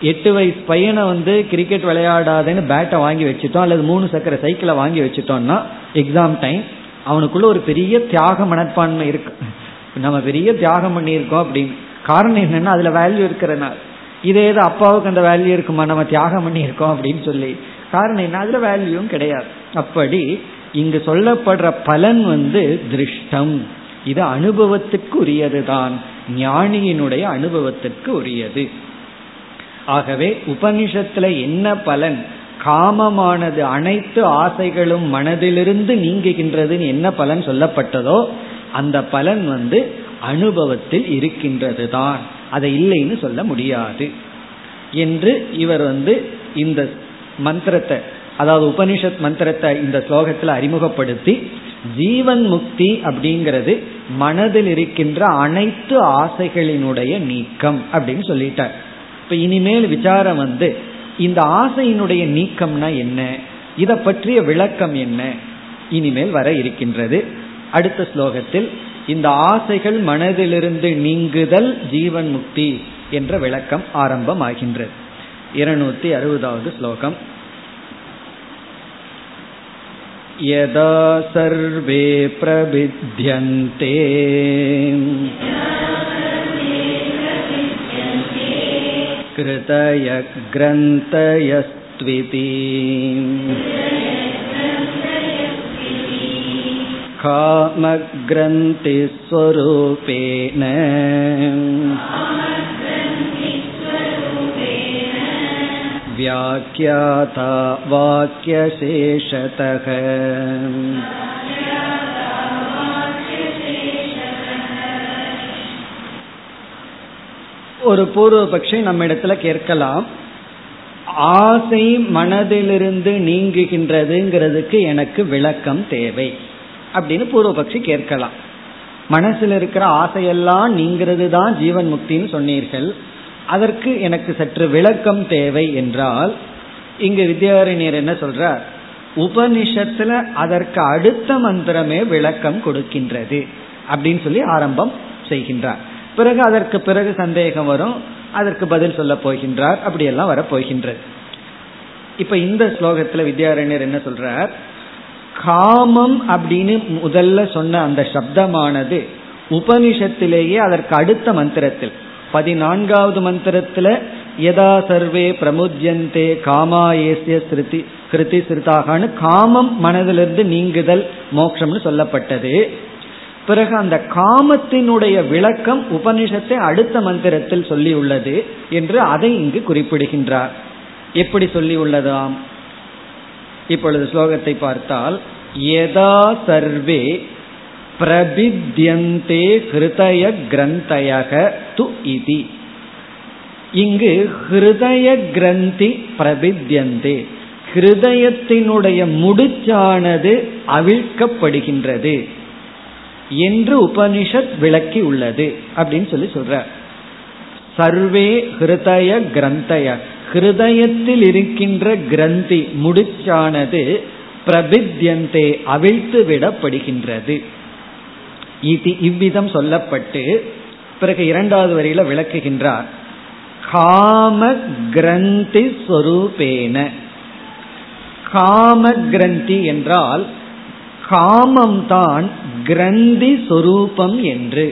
எட்டு வயசு பையனை வந்து கிரிக்கெட் விளையாடாதேன்னு பேட்டை வாங்கி வச்சுட்டோம் அல்லது மூணு சக்கர சைக்கிளை வாங்கி வச்சுட்டோம்னா எக்ஸாம் டைம் அவனுக்குள்ள ஒரு பெரிய தியாக மனப்பான்மை இருக்கு. நம்ம பெரிய தியாகம் பண்ணியிருக்கோம் அப்படின்னு. காரணம் என்னன்னா அதுல வேல்யூ இருக்கிறனால இதே இது அப்பாவுக்கு அந்த வேல்யூ இருக்குமா நம்ம தியாகம் பண்ணியிருக்கோம் அப்படின்னு சொல்லி. காரணம் என்ன? அதுல வேல்யூவும் கிடையாது. அப்படி இங்கு சொல்லப்படுற பலன் வந்து திருஷ்டம். இது அனுபவத்துக்கு உரியதுதான் ஞானியினுடைய அனுபவத்திற்கு உரியது ஆகவே உபனிஷத்துல என்ன பலன்? காமமானது அனைத்து ஆசைகளும் மனதிலிருந்து நீங்குகின்றதுன்னு என்ன பலன் சொல்லப்பட்டதோ அந்த பலன் வந்து அனுபவத்தில் இருக்கின்றது தான் அதை இல்லைன்னு சொல்ல முடியாது. என்று இவர் வந்து இந்த மந்திரத்தை அதாவது உபனிஷத் மந்திரத்தை இந்த ஸ்லோகத்தில் அறிமுகப்படுத்தி ஜீவன் முக்தி அப்படிங்கிறது மனதில் இருக்கின்ற அனைத்து ஆசைகளினுடைய நீக்கம் அப்படின்னு சொல்லிட்டார். இப்ப இனிமேல் விசாரம் வந்து இந்த ஆசையினுடைய நீக்கம்னா என்ன? இதை பற்றிய விளக்கம் என்ன? இனிமேல் வர இருக்கின்றது. அடுத்த ஸ்லோகத்தில் இந்த ஆசைகள் மனதிலிருந்து நீங்குதல் ஜீவன் முக்தி என்ற விளக்கம் ஆரம்பமாகின்றது. இருநூத்தி அறுபதாவது ஸ்லோகம். यदा सर्वे प्रविद्यन्ते कृतयग्रन्थयस्त्विति कामग्रन्थिस्वरूपेण व्याख्याता वाक्यशेषतः ஒரு பூர்வபக்ஷி நம்ம இடத்துல கேட்கலாம் ஆசை மனதிலிருந்து நீங்குகின்றதுங்கிறதுக்கு எனக்கு விளக்கம் தேவை அப்படின்னு பூர்வபக்ஷி கேட்கலாம் மனசில் இருக்கிற ஆசையெல்லாம் நீங்கிறது தான் ஜீவன் முக்தின்னு சொன்னீர்கள் அதற்கு எனக்கு சற்று விளக்கம் தேவை என்றால் இங்கு வித்யாரண்யர் என்ன சொல்றார்? உபனிஷத்துல அதற்கு அடுத்த மந்திரமே விளக்கம் கொடுக்கின்றது அப்படின்னு சொல்லி ஆரம்பம் செய்கின்றார். பிறகு அதற்கு பிறகு சந்தேகம் வரும் அதற்கு பதில் சொல்ல போகின்றார் அப்படியெல்லாம் வர போகின்றது இப்ப இந்த ஸ்லோகத்துல வித்யாரண்யர் என்ன சொல்றார்? காமம் அப்படின்னு முதல்ல சொன்ன அந்த சப்தமானது உபனிஷத்திலேயே அதற்கு அடுத்த மந்திரத்தில் பதினான்காவது மந்திரத்துல யதா சர்வே பிரமுஜ்யந்தே ஏசிய ஸ்ருதி கிருதி சிறுதாகான்னு காமம் மனதிலிருந்து நீங்குதல் மோட்சம்னு சொல்லப்பட்டது. பிறகு அந்த காமத்தினுடைய விளக்கம் உபனிஷத்தை அடுத்த மந்திரத்தில் சொல்லி உள்ளது என்று அதை இங்கு குறிப்பிடுகின்றார். எப்படி சொல்லி உள்ளதாம் இப்பொழுது ஸ்லோகத்தை பார்த்தால் யதா சர்வே பிரபித்யந்தே ஹிருதய கிரந்தயக து இதி. இங்கு ஹிருதய கிரந்தி பிரபித்யந்தே ஹிருதயத்தினுடைய முடிச்சானது அவிழ்க்கப்படுகின்றது என்று உபனிஷத் விளக்கி உள்ளது அப்படின்னு சொல்லி சொல்ற சர்வே ஹிருதய கிரந்தய ஹிருதயத்தில் இருக்கின்ற கிரந்தி முடிச்சானது பிரபித்யந்தே அவிழ்த்து விடப்படுகின்றது இது இவ்விதம் சொல்லப்பட்டு பிறகு இரண்டாவது வரியில விளக்குகின்றார். காம கிரந்தி சொரூபேன காம கிரந்தி என்றால் காமம் தான் கிரந்தி சொரூபம் என்று.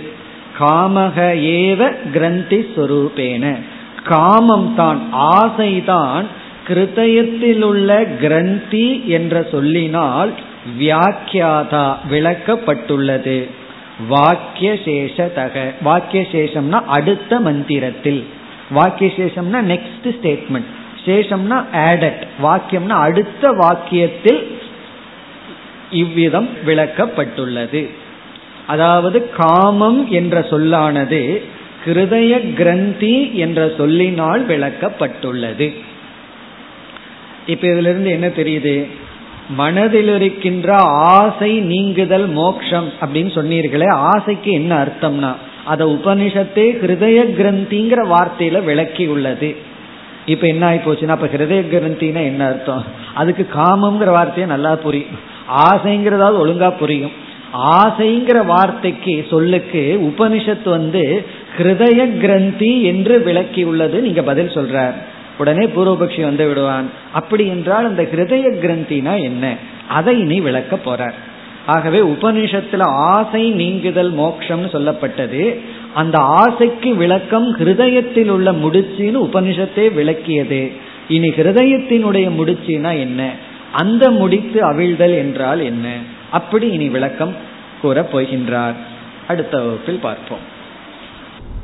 காமக ஏவ கிரந்தி சொரூபேன காமம் தான் ஆசைதான் கிருதயத்தில் உள்ள கிரந்தி என்ற சொல்லினால் வியாக்கியாதா விளக்கப்பட்டுள்ளது. வாக்கிய சேஷதக வாக்கிய சேஷம்னா அடுத்த மந்திரத்தில். வாக்கிய சேஷம்னா நெக்ஸ்ட் ஸ்டேட்மெண்ட் சேஷம்னா ஆடட் வாக்கியம்னா அடுத்த வாக்கியத்தில் இவ்விதம் விளக்கப்பட்டுள்ளது. அதாவது காமம் என்ற சொல்லானது ஹிருதய கிரந்தி என்ற சொல்லினால் விளக்கப்பட்டுள்ளது. இப்ப இதுல இருந்து என்ன தெரியுது? மனதில் இருக்கின்ற ஆசை நீங்குதல் மோக்ஷம் அப்படின்னு சொன்னீர்களே ஆசைக்கு என்ன அர்த்தம்னா அத உபனிஷத்தே ஹிருதய கிரந்திங்கிற வார்த்தையில விளக்கி உள்ளது. இப்ப என்ன ஆகி போச்சுன்னா அப்ப ஹிருதய கிரந்தினா என்ன அர்த்தம்? அதுக்கு காமம்ங்கிற வார்த்தையை நல்லா புரியும். ஆசைங்கிறதாவது ஒழுங்கா புரியும். ஆசைங்கிற வார்த்தைக்கு சொல்லுக்கு உபனிஷத்து வந்து ஹிருதய கிரந்தி என்று விளக்கி உள்ளது நீங்க பதில் சொல்ற உடனே பூர்வபக்ஷி வந்து விடுவான். அப்படி என்றால் அந்த ஹிருதய கிரந்தினா என்ன? அதை இனி விளக்க போறார். ஆகவே உபனிஷத்துல ஆசை நீங்குதல் மோக்ஷம்னு சொல்லப்பட்டது. அந்த ஆசைக்கு விளக்கம் ஹிருதயத்தில் உள்ள முடிச்சின்னு உபனிஷத்தே விளக்கியது. இனி ஹிருதயத்தினுடைய முடிச்சினா என்ன? அந்த முடித்து அவிழ்தல் என்றால் என்ன? அப்படி இனி விளக்கம் கூறப் போகின்றார். அடுத்த வகுப்பில் பார்ப்போம்.